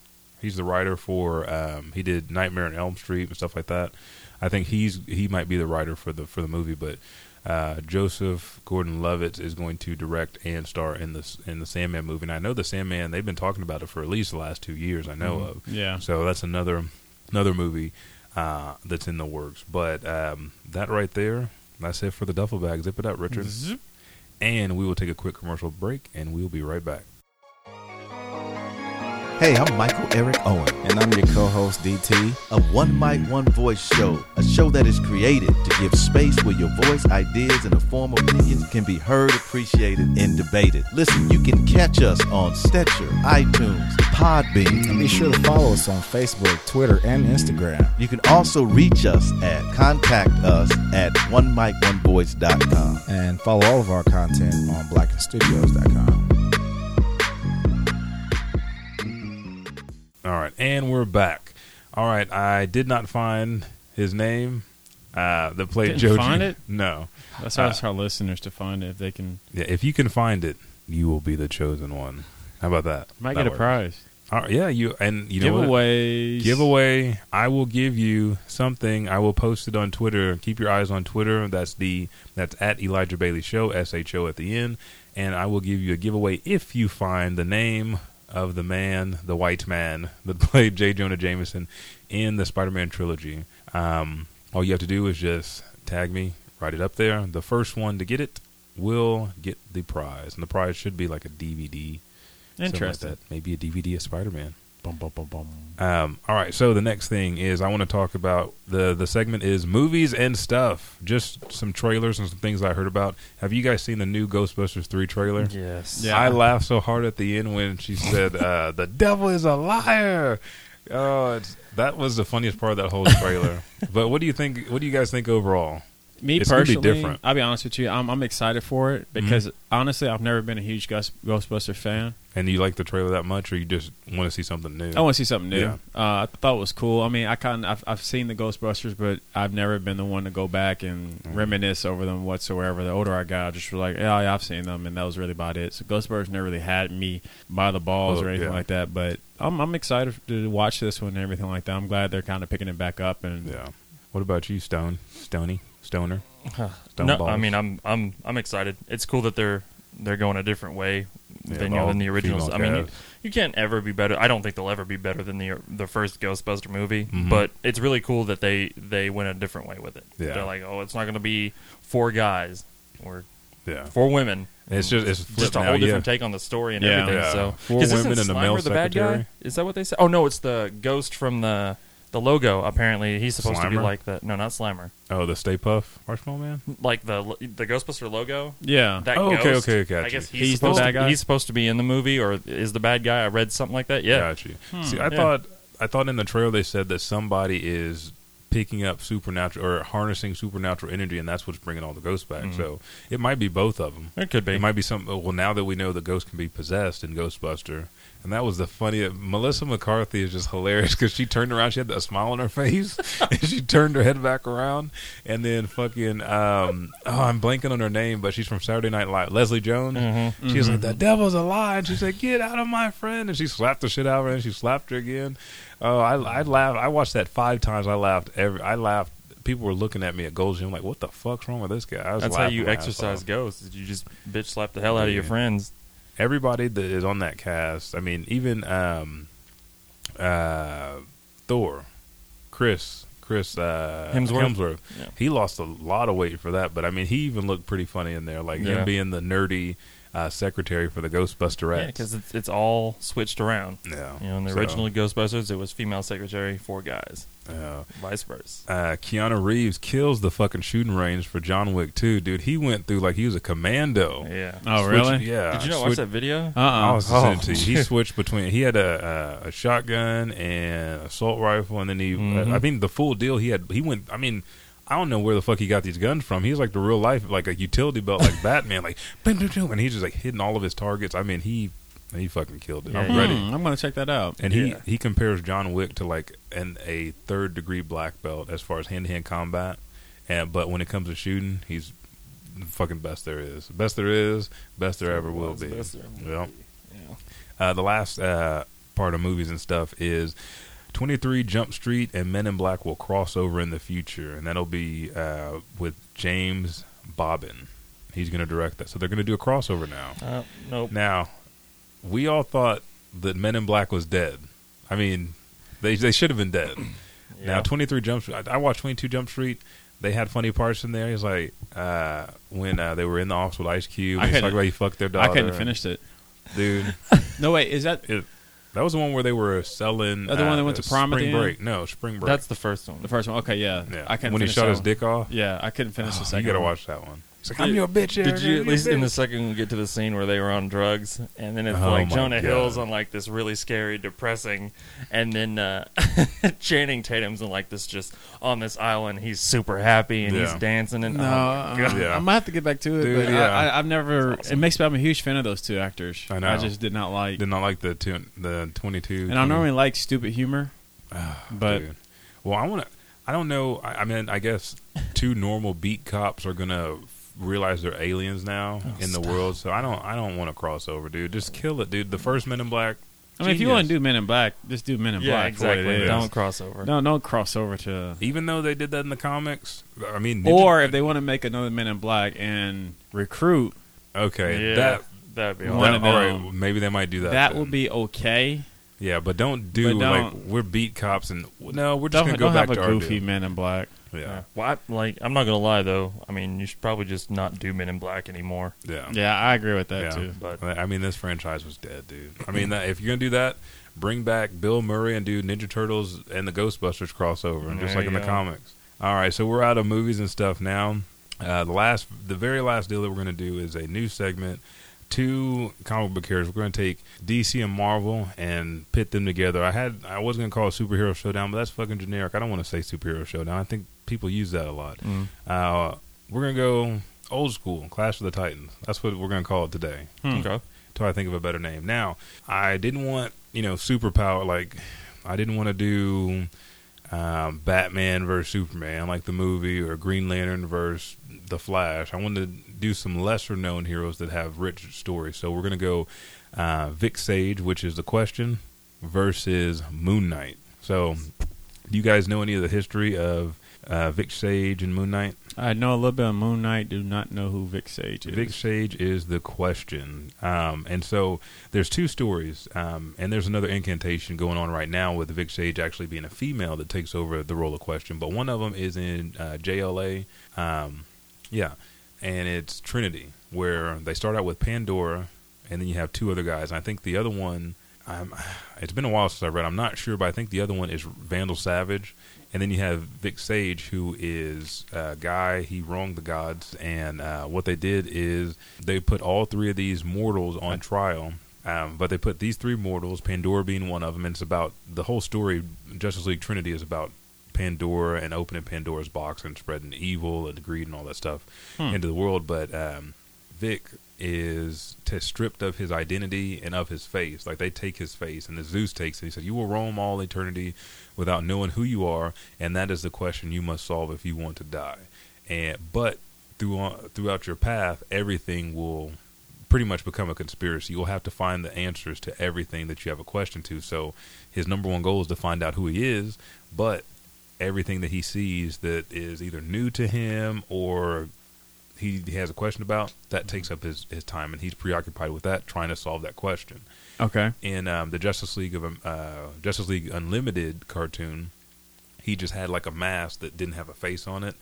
He's the writer for. Um, he did Nightmare on Elm Street and stuff like that. I think he's he might be the writer for the for the movie, but uh, Joseph Gordon-Levitt is going to direct and star in this in the Sandman movie. And I know the Sandman; they've been talking about it for at least the last two years. I know Mhm. of. yeah. So that's another another movie uh, that's in the works. But um, that right there, that's it for the duffel bag. Zip it up, Richard. And we will take a quick commercial break, and we'll be right back. Hey, I'm Michael Eric Owen, and I'm your co host, DT, A One Mic, One Voice Show, a show that is created to give space where your voice, ideas, and a form of opinions can be heard, appreciated, and debated. Listen, you can catch us on Stitcher, iTunes, Podbean. And be sure to follow us on Facebook, Twitter, and Instagram. You can also reach us at contact us at onemikonevoice.com. And follow all of our content on blackenstudios.com. All right, and we're back. All right, I did not find his name. Uh, that played Didn't Joji. find it? No. let's ask our listeners to find it if they can. Yeah, if you can find it, you will be the chosen one. How about that? Might That get a prize. All right, yeah, you and you know what? Giveaways. giveaway. I will give you something. I will post it on Twitter. Keep your eyes on Twitter. That's the that's at Elijah Bailey Show. S H O at the end. And I will give you a giveaway if you find the name of the man, the white man that played J. Jonah Jameson in the Spider-Man trilogy. Um, all you have to do is just tag me, write it up there. The first one to get it will get the prize, and the prize should be like a DVD. like Interesting. that. Maybe a DVD of Spider-Man. Bum, bum, bum, bum. Um, all right, so the next thing is I want to talk about the the segment is movies and stuff. Just some trailers and some things I heard about. Have you guys seen the new Ghostbusters three trailer? Yes. Yeah. I laughed so hard at the end when she said, uh, "The devil is a liar." Oh, it's, that was the funniest part of that whole trailer. but what do you think? What do you guys think overall? Me It's gonna be personally, different. I'll be honest with you. I'm, I'm excited for it because honestly, I've never been a huge Ghost, Ghostbuster fan. And you like the trailer that much, or you just want to see something new? I want to see something new. Yeah. Uh, I thought it was cool. I mean, I kind of I've, I've seen the Ghostbusters, but I've never been the one to go back and Mm-hmm. reminisce over them whatsoever. The older I got, I just was like, yeah, yeah, I've seen them, and that was really about it. So Ghostbusters never really had me by the balls Oh, or anything yeah. like that. But I'm I'm excited to watch this one and everything like that. I'm glad they're kind of picking it back up and yeah. What about you, Stone? Stony? Stoner? Stone No, balls? I mean I'm I'm I'm excited. It's cool that they're they're going a different way Yeah, than you know than the originals. I mean, you, you can't ever be better. I don't think they'll ever be better than the the first Ghostbuster movie. Mhm. But it's really cool that they they went a different way with it. Yeah. They're like, oh, it's not going to be four guys or yeah. four women. It's just it's just a whole yeah. different take on the story and Yeah. everything. Yeah. So, Four women and a male Slimer the bad guy? Is that what they said? Oh no, it's the ghost from the the logo. Apparently, he's supposed to be Slimer? like the no, not Slimer, Oh, the Stay Puft Marshmallow Man. like the the Ghostbuster logo. yeah. That Oh, okay, ghost, okay, gotcha. I guess he's, He's the supposed bad to, guy? He's supposed to be in the movie, or is the bad guy? I read something like that. Yeah, Got you. See, I yeah. thought I thought in the trailer they said that somebody is picking up supernatural or harnessing supernatural energy, and that's what's bringing all the ghosts back. Mhm. So it might be both of them. it could be. It might be some. Well, now that we know the ghost can be possessed in Ghostbuster, and that was the funny. Melissa McCarthy is just hilarious because she turned around, she had a smile on her face, and she turned her head back around, and then fucking. Um, oh, I'm blanking on her name, but she's from Saturday Night Live. Leslie Jones. Mhm. She was like, "The devil's a lie," and she said, "Get out of my friend!" And she slapped the shit out of her, and she slapped her again. Oh, I I laughed. I watched that five times. I laughed every. I laughed. People were looking at me at Gold's Gym like, "What the fuck's wrong with this guy?" I was That's how you exercise ghosts. You just bitch slap the hell out of your friends. Everybody that is on that cast. I mean, even um, uh, Thor, Chris, Chris uh, Hemsworth? Yeah. He lost a lot of weight for that, but I mean, he even looked pretty funny in there, like Yeah. him being the nerdy uh, secretary for the Ghostbuster Yeah, because it's, it's all switched around. yeah, You know, in the So, original Ghostbusters, it was female secretary, four guys, yeah. vice versa. uh, Keanu Reeves kills the fucking shooting range for John Wick too, dude. He went through like he was a commando. Yeah. Oh, Switched- really? Yeah. Did you not watch Switched- that video? Uh I uh was Oh, listening to you. He switched between. He had a, a, a shotgun and assault rifle, and then he. Uh, I mean, the full deal. He had. He went. I mean, I don't know where the fuck he got these guns from. He's like the real life, like a utility belt, like Batman, like boom, boom, boom, and he's just like hitting all of his targets. I mean, he he fucking killed it. Yeah, I'm yeah. ready. Hmm, I'm gonna check that out. And Yeah. he, he compares John Wick to like an a third degree black belt as far as hand to hand combat, and but when it comes to shooting, he's the fucking best there is, best there is, best there ever will be. best there will Yeah. be. Yeah. Uh, the last uh, part of movies and stuff is 23 Jump Street and Men in Black will cross over in the future, and that'll be uh, with James Bobin. He's going to direct that, so they're going to do a crossover now. Uh, nope. Now, we all thought that Men in Black was dead. I mean, they they should have been dead. Now, 23 Jump Street. I, I watched 22 Jump Street. They had funny parts in there. He's like uh, when uh, they were in the office with Ice Cube. I He's couldn't- talking about he fucked their daughter. I couldn't finish it. dude. No wait, is that It, that was the one where they were selling. Oh, the one that went to prom at Spring the? Break. No, Spring Break. That's the first one. the first one? Okay, yeah. yeah. I couldn't when he finish shot his one. dick off. Yeah, I couldn't finish Oh, the you gotta one. watch that one. He's like, Did- I'm your bitch. Did Eric, you I'm at your least in the bitch." second get to the scene where they were on drugs, and then it's Oh like my Jonah God. Hill's on like this really scary, depressing, and then uh, Channing Tatum's in like this just on this island. He's super happy and he's Yeah. dancing and No, oh my uh, God. Yeah. I might have to get back to it. Dude, but yeah. I, I, I've never. Awesome. It makes me. I'm a huge fan of those two actors. I know. I just did not like. Did not like the two, the 22. and I normally like stupid humor, Ah, but dude. well, I want to. I don't know. I, I mean, I guess two normal beat cops are gonna realize they're aliens now Oh, in the world. So I don't. I don't want to cross over, dude. Just kill it, dude. The first Men in Black. I mean, if you want to do Men in Black, just do Men in yeah, Black. exactly. Don't cross over. No, don't cross over to. Even though they did that in the comics, I mean, Ninja- Or if they want to make another Men in Black and recruit, okay, yeah, that, that'd be One that awesome. of all them. right, maybe they might do that. that then. will be okay. Yeah, but don't do But like don't- we're beat cops and no, we're just gonna go back have to a our goofy deal. Men in Black. Yeah, Yeah. Well, I, like I'm not gonna lie though. I mean, you should probably just not do Men in Black anymore. yeah, Yeah, I agree with that Yeah. too. But I mean, this franchise was dead, dude. I mean, that, if you're gonna do that, bring back Bill Murray and do Ninja Turtles and the Ghostbusters crossover, and just like in you the comics. All right, so we're out of movies and stuff now. Uh, the last, the very last deal that we're gonna do is a new segment. Two comic book characters. We're gonna take DC and Marvel and pit them together. I had, I was gonna call it superhero showdown, but that's fucking generic. I don't want to say superhero showdown. I think people use that a lot. mm, Uh, we're gonna go old school, Clash of the Titans. That's what we're gonna call it today Hmm. okay, till I think of a better name. Now, I didn't want you know superpower like I didn't want to do um, Batman versus Superman like the movie or Green Lantern versus the Flash. I wanted to do some lesser known heroes that have rich stories. So we're gonna go uh, Vic Sage, which is the question, versus Moon Knight. So, do you guys know any of the history of uh, Vic Sage and Moon Knight? I know a little bit of Moon Knight. Do not know who Vic Sage is. Vic Sage is the question. Um, and so there's two stories, um, and there's another incantation going on right now with Vic Sage actually being a female that takes over the role of question. But one of them is in uh, JLA. Um, yeah. And it's Trinity, where they start out with Pandora, and then you have two other guys. And I think the other one, um, it's been a while since I read. I'm not sure, but I think the other one is Vandal Savage, and then you have Vic Sage, who is a guy. He wronged the gods, and uh, what they did is they put all three of these mortals on trial. Um, but they put these three mortals, Pandora being one of them, and it's about the whole story. Justice League Trinity is about Pandora and opening Pandora's box and spreading evil and greed and all that stuff into the world. But um, Vic is t- stripped of his identity and of his face. Like they take his face, and the Zeus takes it. He said, "You will roam all eternity without knowing who you are, and that is the question you must solve if you want to die." And but through uh, throughout your path, everything will pretty much become a conspiracy. You'll have to find the answers to everything that you have a question to. So his number one goal is to find out who he is, but everything that he sees that is either new to him or he, he has a question about that takes up his, his time and he's preoccupied with that trying to solve that question Okay. in um, the Justice League of um, uh, Justice League Unlimited cartoon, he just had like a mask that didn't have a face on it,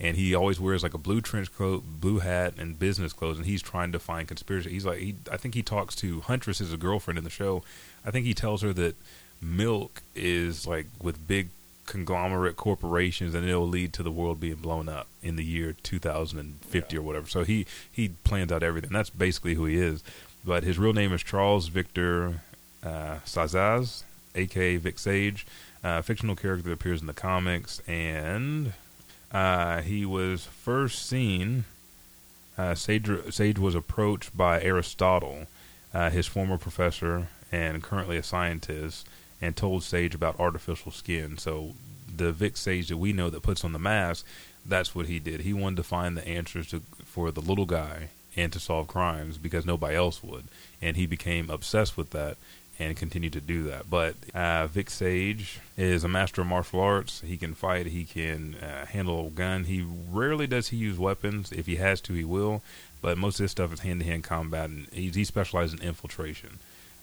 and he always wears like a blue trench coat, blue hat, and business clothes, and he's trying to find conspiracy. He's like, he, I think he talks to Huntress, as a girlfriend in the show. I think he tells her that milk is like with big conglomerate corporations and it'll lead to the world being blown up in the year 2050 or whatever. So he he plans out everything. That's basically who he is. But his real name is Charles Victor uh, Sazaz, aka Vic Sage, uh, fictional character that appears in the comics, and uh, he was first seen. Uh, Sage, Sage was approached by Aristotle, uh, his former professor and currently a scientist, and told Sage about artificial skin. So the Vic Sage that we know that puts on the mask, that's what he did. He wanted to find the answers to, for the little guy and to solve crimes because nobody else would. And he became obsessed with that and continued to do that. But uh, Vic Sage is a master of martial arts. He can fight. He can uh, handle a gun. He rarely does he use weapons. If he has to, he will. But most of his stuff is hand-to-hand combat, and he, he specializes in infiltration.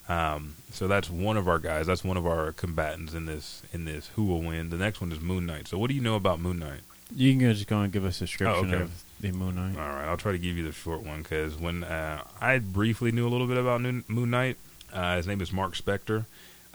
Um, so that's one of our guys. That's one of our combatants in this in this who will win. The next one is Moon Knight. So what do you know about Moon Knight? You can just go and give us a description okay. of the Moon Knight. All right, I'll try to give you the short one because when uh, I briefly knew a little bit about Moon Moon Knight, uh, his name is Mark Spector.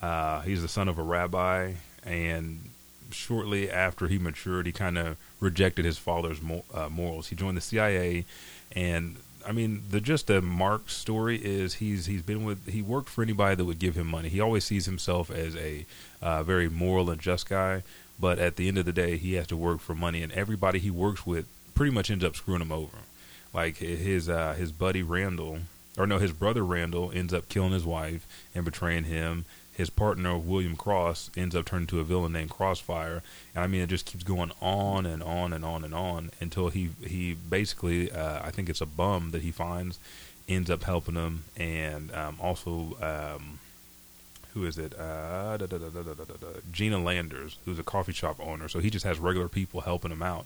Uh, he's the son of a rabbi, and shortly after he matured, he kind of rejected his father's mo- uh, morals. He joined the CIA, and I mean, the just the Mark story is he's he's been with he worked for anybody that would give him money. He always sees himself as a uh, very moral and just guy, but at the end of the day, he has to work for money, and everybody he works with pretty much ends up screwing him over. Like his uh, his buddy Randall, or no, his brother Randall ends up killing his wife and betraying him. His partner William Cross ends up turning to a villain named Crossfire, and I mean it just keeps going on and on and on and on until he he basically uh, I think it's a bum that he finds ends up helping him and um, also um, who is it? Uh, da, da, da, Gena Landers, who's a coffee shop owner. So he just has regular people helping him out.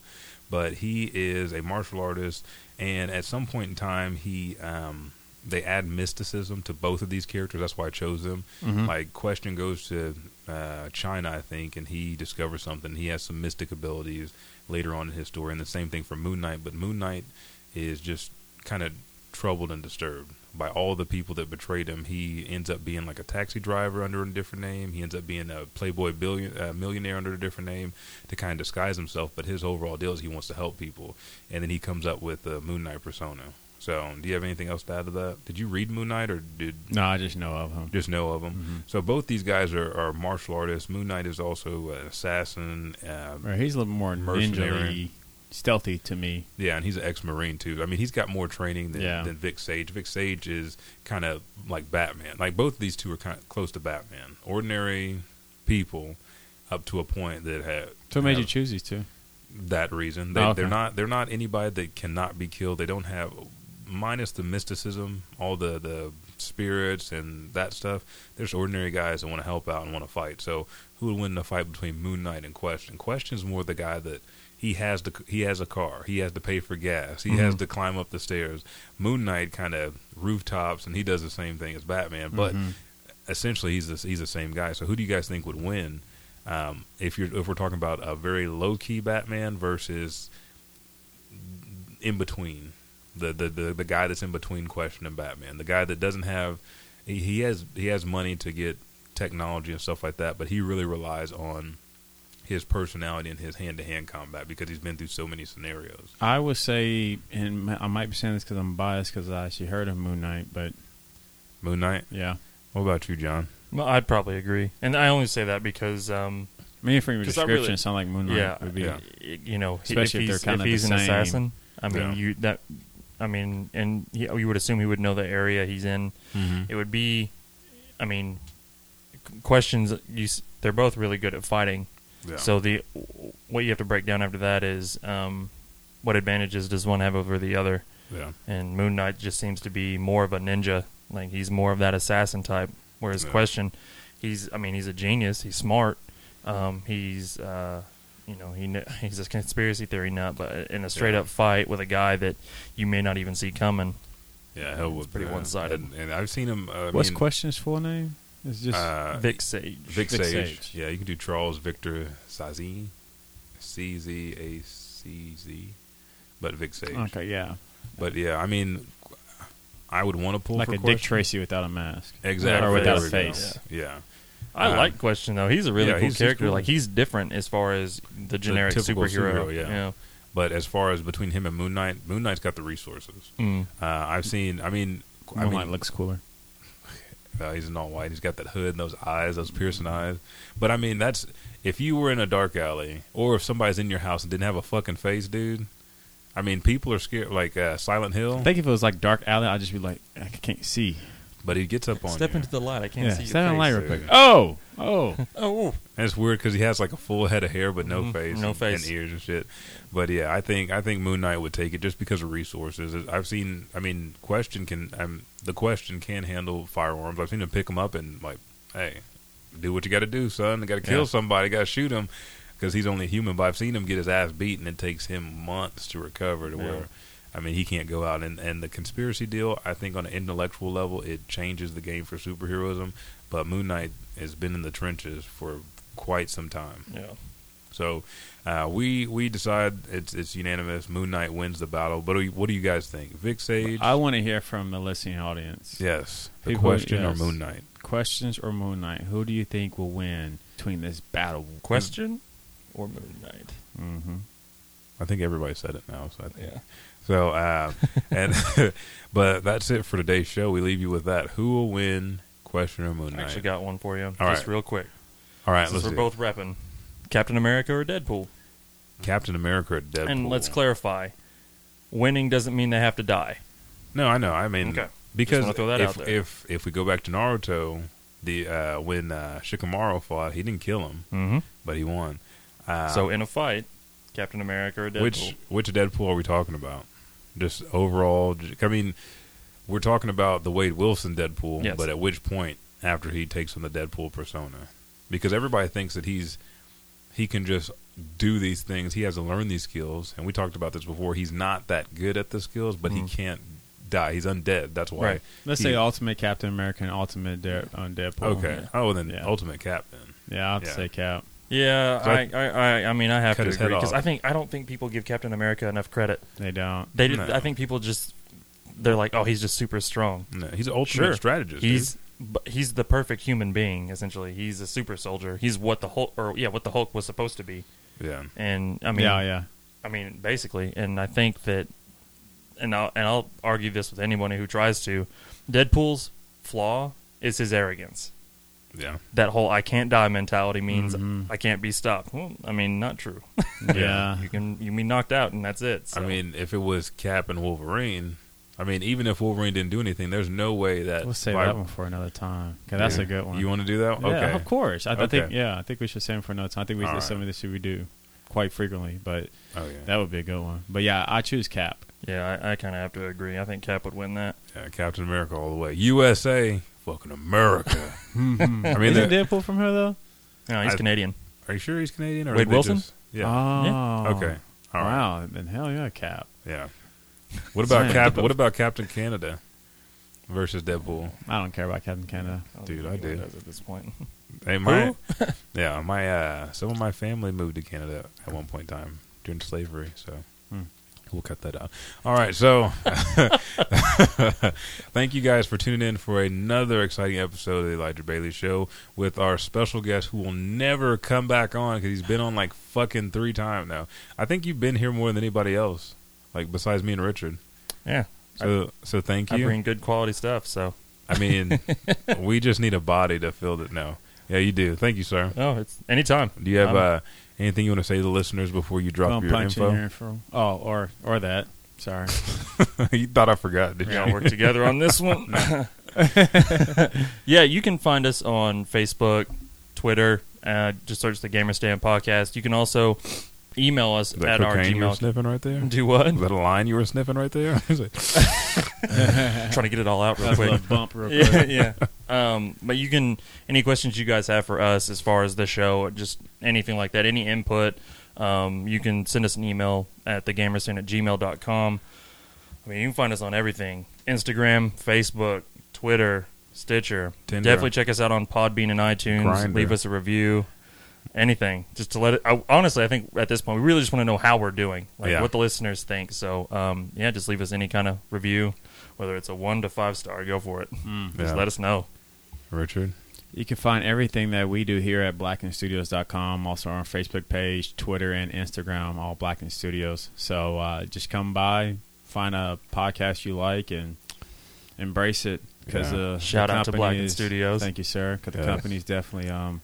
But he is a martial artist, and at some point in time, he um, they add mysticism to both of these characters. That's why I chose them. Mhm. Like Question goes to uh, China, I think, and he discovers something. He has some mystic abilities later on in his story, and the same thing for Moon Knight. But Moon Knight is just kind of troubled and disturbed by all the people that betrayed him. He ends up being like a taxi driver under a different name. He ends up being a playboy billion uh, millionaire under a different name to kind of disguise himself. But his overall deal is he wants to help people, and then he comes up with the Moon Knight persona. So, do you have anything else to add to that? Did you read Moon Knight, or did No, I just know of him. just know of them? Mm-hmm. So both these guys are, are martial artists. Moon Knight is also an assassin. Uh, Right, he's a little more Mercenary. stealthy to me. Yeah, and he's an ex-marine too. I mean, he's got more training than, Yeah. than Vic Sage. Vic Sage is kind of like Batman. Like both of these two are kind of close to Batman. Ordinary people up to a point that have So made you choose these two? that reason. They, Oh, okay. They're not. They're not anybody that cannot be killed. They don't have, minus the mysticism, all the the spirits and that stuff. There's ordinary guys that want to help out and want to fight. So who would win the fight between Moon Knight and Question? Question's more the guy that he has the he has a car. He has to pay for gas. He has Mhm. to climb up the stairs. Moon Knight kind of rooftops, and he does the same thing as Batman. But Mhm. essentially, he's the, he's the same guy. So who do you guys think would win? Um, if you're if we're talking about a very low key Batman versus in between the, the the the guy that's in between Question and Batman, the guy that doesn't have he, he has he has money to get technology and stuff like that, but he really relies on his personality and his hand to hand combat because he's been through so many scenarios. I would say, and I might be saying this because I'm biased because I actually heard of Moon Knight, but Moon Knight. yeah. What about you, John? Well, I'd probably agree, and I only say that because, um, I mean, from your 'Cause I description, really- it sounded like Moon Knight yeah, would be. yeah. you know, Especially if if he's, they're kinda if he's the an same. assassin, I mean, Yeah. you that, I mean, and he, you would assume he would know the area he's in. Mm-hmm. It would be, I mean, questions. You, they're both really good at fighting. Yeah. So the what you have to break down after that is um, what advantages does one have over the other? yeah. And Moon Knight just seems to be more of a ninja. Like he's more of that assassin type. Whereas Yeah. Question, he's I mean he's a genius. He's smart. Um, he's uh, you know he kn- he's a conspiracy theory nut, but in a straight Yeah. up fight with a guy that you may not even see coming. Yeah, hell It's with pretty uh, one-sided. And, and I've seen him. Uh, What's mean, Question's full name? It's just uh, Vic Sage. Vic, Vic Sage. Sage. Yeah, you can do Charles Victor Sazine, C Z A C Z, but Vic Sage. okay, yeah, But yeah, I mean, I would want to pull like for a Dick Tracy without a mask, exactly, or without a we go. face. Yeah, I Uh, like Question though. He's a really yeah, cool he's- he's character. cool. Like he's different as far as the generic typical superhero. superhero, yeah. But as far as between him and Moon Knight, Moon Knight's got the resources. Mm. Uh, I've seen. I mean, I Moon mean, Knight looks cooler. Uh, he's in all white. He's got that hood and those eyes, those piercing eyes. But I mean, that's if you were in a dark alley, or if somebody's in your house and didn't have a fucking face, dude. I mean, people are scared. Like uh, Silent Hill, I think if it was like Dark Alley, I'd just be like, I can't see. But he gets up on Step you. into the light. I can't yeah, see your step in face. light real quick. Oh, oh, Oh, And it's weird because he has like a full head of hair but no Mhm, face, no and, face. and ears and shit. But yeah, I think I think Moon Knight would take it just because of resources. I've seen. I mean, Question can. Um, the Question can handle firearms. I've seen him pick them up and like, hey, do what you got to do, son. You got to kill Yeah. somebody. Got to shoot him because he's only human. But I've seen him get his ass beaten. and it takes him months to recover. To Yeah. where, I mean, he can't go out and and the conspiracy deal. I think on an intellectual level, it changes the game for superheroism. But Moon Knight has been in the trenches for quite some time. yeah. So uh, we we decide it's it's unanimous. Moon Knight wins the battle. But what do you, what do you guys think? Vic Sage? I want to hear from the listening audience. yes. The People- question yes. or Moon Knight? Questions or Moon Knight? Who do you think will win between this battle? Question or Moon Knight? Mm-hmm. I think everybody said it now. So I think. Yeah. So uh, and but that's it for today's show. We leave you with that. Who will win? Question or Moon I Knight? actually got one for you. All just right. real quick. All right, Since let's we're both repping Captain America or Deadpool. Captain America or Deadpool. And let's clarify. Winning doesn't mean they have to die. No, I know. I mean, Okay. because throw that if, out there. if if we go back to Naruto, the uh, when uh, Shikamaru fought, he didn't kill him, Mm-hmm. but he won. Uh, so in a fight, Captain America or Deadpool. which which Deadpool are we talking about? Just overall, I mean, we're talking about the Wade Wilson Deadpool, Yes. but at which point after he takes on the Deadpool persona, because everybody thinks that he's he can just do these things. He has to learn these skills, and we talked about this before. He's not that good at the skills, but he mm-hmm. can't die. He's undead. That's why. Right. Let's he- say Ultimate Captain America and Ultimate Dare, on Deadpool. Okay. Oh, then Yeah. Ultimate Captain. Yeah, I'll Yeah. say Cap. Yeah, I, I, I, I mean, I have cut to his head agree because off. I think I don't think people give Captain America enough credit. They don't. They did. No. I think people just they're like, oh, he's just super strong. No, he's an ultimate Sure. strategist. He's but he's the perfect human being. Essentially, he's a super soldier. He's what the Hulk, or yeah, what the Hulk was supposed to be. yeah. And I mean, yeah, yeah. I mean, basically, and I think that, and I'll and I'll argue this with anyone who tries to. Deadpool's flaw is his arrogance. Yeah. That whole "I can't die" mentality means Mhm. I can't be stopped. Well, I mean, not true. Yeah. you can you mean knocked out, and that's it. So. I mean, if it was Cap and Wolverine, I mean, even if Wolverine didn't do anything, there's no way that. We'll save Vi- that one for another time. 'Cause that's Yeah. a good one. You want to do that? Yeah, okay. of course. I, I Okay. think yeah, I think we should save it for another time. I think we All that's right. something that we do quite frequently, but Oh yeah. that would be a good one. But yeah, I choose Cap. yeah, I, I kind of have to agree. I think Cap would win that. yeah. Captain America all the way. USA, fucking America. I mean, Isn't the- Deadpool from her though? No, he's I- Canadian. are you sure he's Canadian? Or Wade did they Wilson? just- yeah. Oh. okay. All right. Wow. Then hell yeah, Cap. Yeah. What about Damn. Cap? What about Captain Canada versus Deadpool? I don't care about Captain Canada. Dude, I think do. does At this point, Hey, my yeah, my uh, some of my family moved to Canada at one point in time during slavery, so. We'll cut that out. All right, so thank you guys for tuning in for another exciting episode of the Elijah Bailey Show with our special guest who will never come back on because he's been on like fucking three times now. I think you've been here more than anybody else, like besides me and Richard. yeah, So so thank I you. bring good quality stuff. So, I mean, we just need a body to fill it now. Yeah, you do. Thank you, sir. oh, it's anytime. Do you have Um, uh, anything you want to say to the listeners before you drop Bum your punch in info? your info. Oh, or or that. Sorry. you thought I forgot, did We you? gotta work together on this one. yeah, you can find us on Facebook, Twitter. Uh, just search the Gamer Stand Podcast. You can also email us Is that at our cocaine you were Gmail. sniffing right there? Do what? Is that a line you were sniffing right there? Is it- Trying to get it all out real That's a quick. little bump real quick. yeah, yeah. Um, but you can any questions you guys have for us as far as the show, just anything like that, any input, um, you can send us an email at thegamerstand at gmail.com. I mean, you can find us on everything: Instagram, Facebook, Twitter, Stitcher. Tinder. Definitely check us out on Podbean and iTunes. Grindr. Leave us a review. Anything, just to let it. I, honestly, I think at this point we really just want to know how we're doing, like Yeah. what the listeners think. So, um, yeah, just leave us any kind of review, whether it's a one to five star. Go for it. Just Yeah. let us know. Richard? You can find everything that we do here at blackenstudios.com, also on our Facebook page, Twitter, and Instagram, all Blacken Studios. So uh, just come by, find a podcast you like, and embrace it. Because Yeah. uh, Shout the out to company Blacken is- Studios. Thank you, sir. Because the Yes. company's definitely um,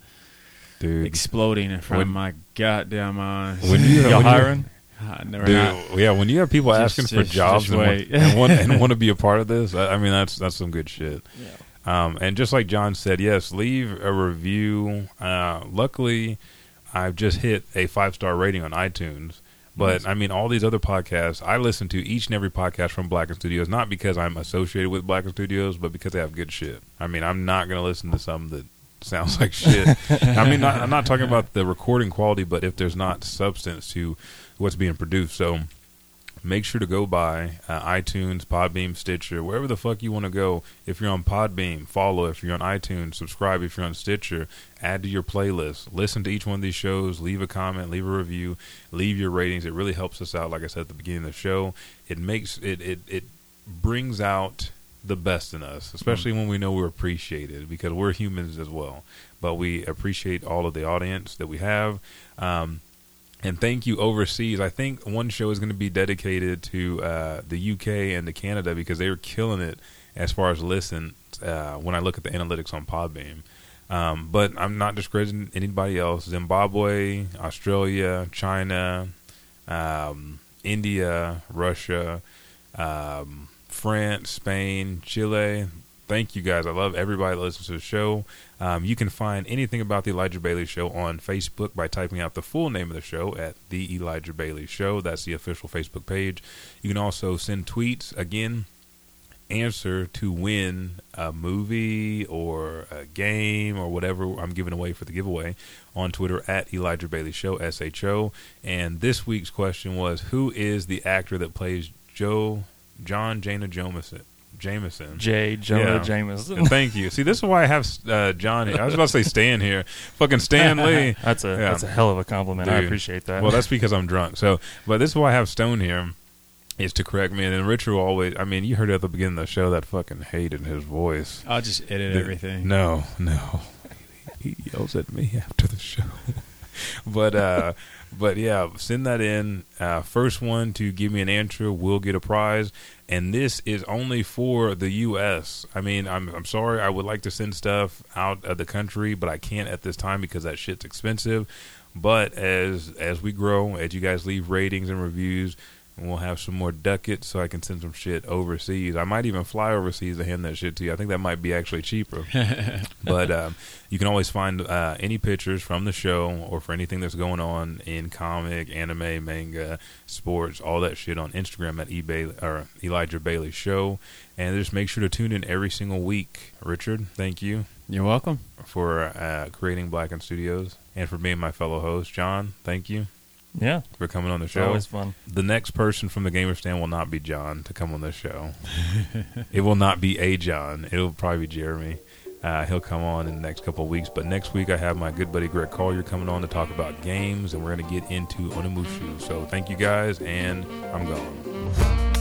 Dude. exploding in front When- of my goddamn eyes. When you, Y'all hiring? Dude, not- yeah, when you have people Just- asking for jobs and, want, and, want, and want to be a part of this, I, I mean, that's that's some good shit. Yeah. Um, and just like John said, yes, leave a review. Uh, luckily, I've just hit a five star rating on iTunes. But I mean, all these other podcasts, I listen to each and every podcast from Blacken Studios, not because I'm associated with Blacken Studios, but because they have good shit. I mean, I'm not going to listen to some that sounds like shit. I mean, not, I'm not talking about the recording quality, but if there's not substance to what's being produced. So make sure to go by uh, iTunes, Podbean, Stitcher, wherever the fuck you want to go. If you're on Podbean, follow. If you're on iTunes, subscribe. If you're on Stitcher, add to your playlist. Listen to each one of these shows. Leave a comment, leave a review, leave your ratings. It really helps us out. Like I said at the beginning of the show, it makes it it it brings out the best in us, especially when we know we're appreciated because we're humans as well. But we appreciate all of the audience that we have. Um, and thank you overseas. I think one show is going to be dedicated to uh, the UK and to Canada because they were killing it as far as listen uh, when I look at the analytics on Podbean. Um, but I'm not discrediting anybody else. Zimbabwe, Australia, China, um, India, Russia, um, France, Spain, Chile. Thank you guys. I love everybody that listens to the show. Um, you can find anything about the Elijah Bailey Show on Facebook by typing out the full name of the show at the Elijah Bailey Show. That's the official Facebook page. You can also send tweets again answer to win a movie or a game or whatever I'm giving away for the giveaway on Twitter at Elijah Bailey Show S H O. And this week's question was, who is the actor that plays Joe John Jana Jameson? Jameson. J. Jonah Yeah. Jameson. Thank you. See, this is why I have uh, John. here. I was about to say Stan here. Fucking Stan Lee. That's a Yeah. that's a hell of a compliment. I appreciate that. Well, that's because I'm drunk. So, but this is why I have Stone here, is to correct me. And then Richard will always. I mean, you heard at the beginning of the show that fucking hate in his voice. I'll just edit everything. No, no. He yells at me after the show. but uh but yeah, send that in. Uh first one to give me an answer will get a prize. And this is only for the US. I mean, I'm I'm sorry, I would like to send stuff out of the country, but I can't at this time because that shit's expensive. But as as we grow, as you guys leave ratings and reviews, and we'll have some more ducats so I can send some shit overseas. I might even fly overseas to hand that shit to you. I think that might be actually cheaper. but um, you can always find uh, any pictures from the show or for anything that's going on in comic, anime, manga, sports, all that shit on Instagram at eBay or Elijah Bailey Show. And just make sure to tune in every single week. Richard, thank you You're welcome. for uh, creating Blacken Studios and for being my fellow host. John, thank you yeah, for coming on the it's show. always fun. The next person from the Gamer Stand will not be John to come on this show. it will not be a John. It'll probably be Jeremy. Uh, he'll come on in the next couple of weeks. But next week, I have my good buddy Greg Collier coming on to talk about games, and we're going to get into Onimusha. So thank you guys, and I'm gone.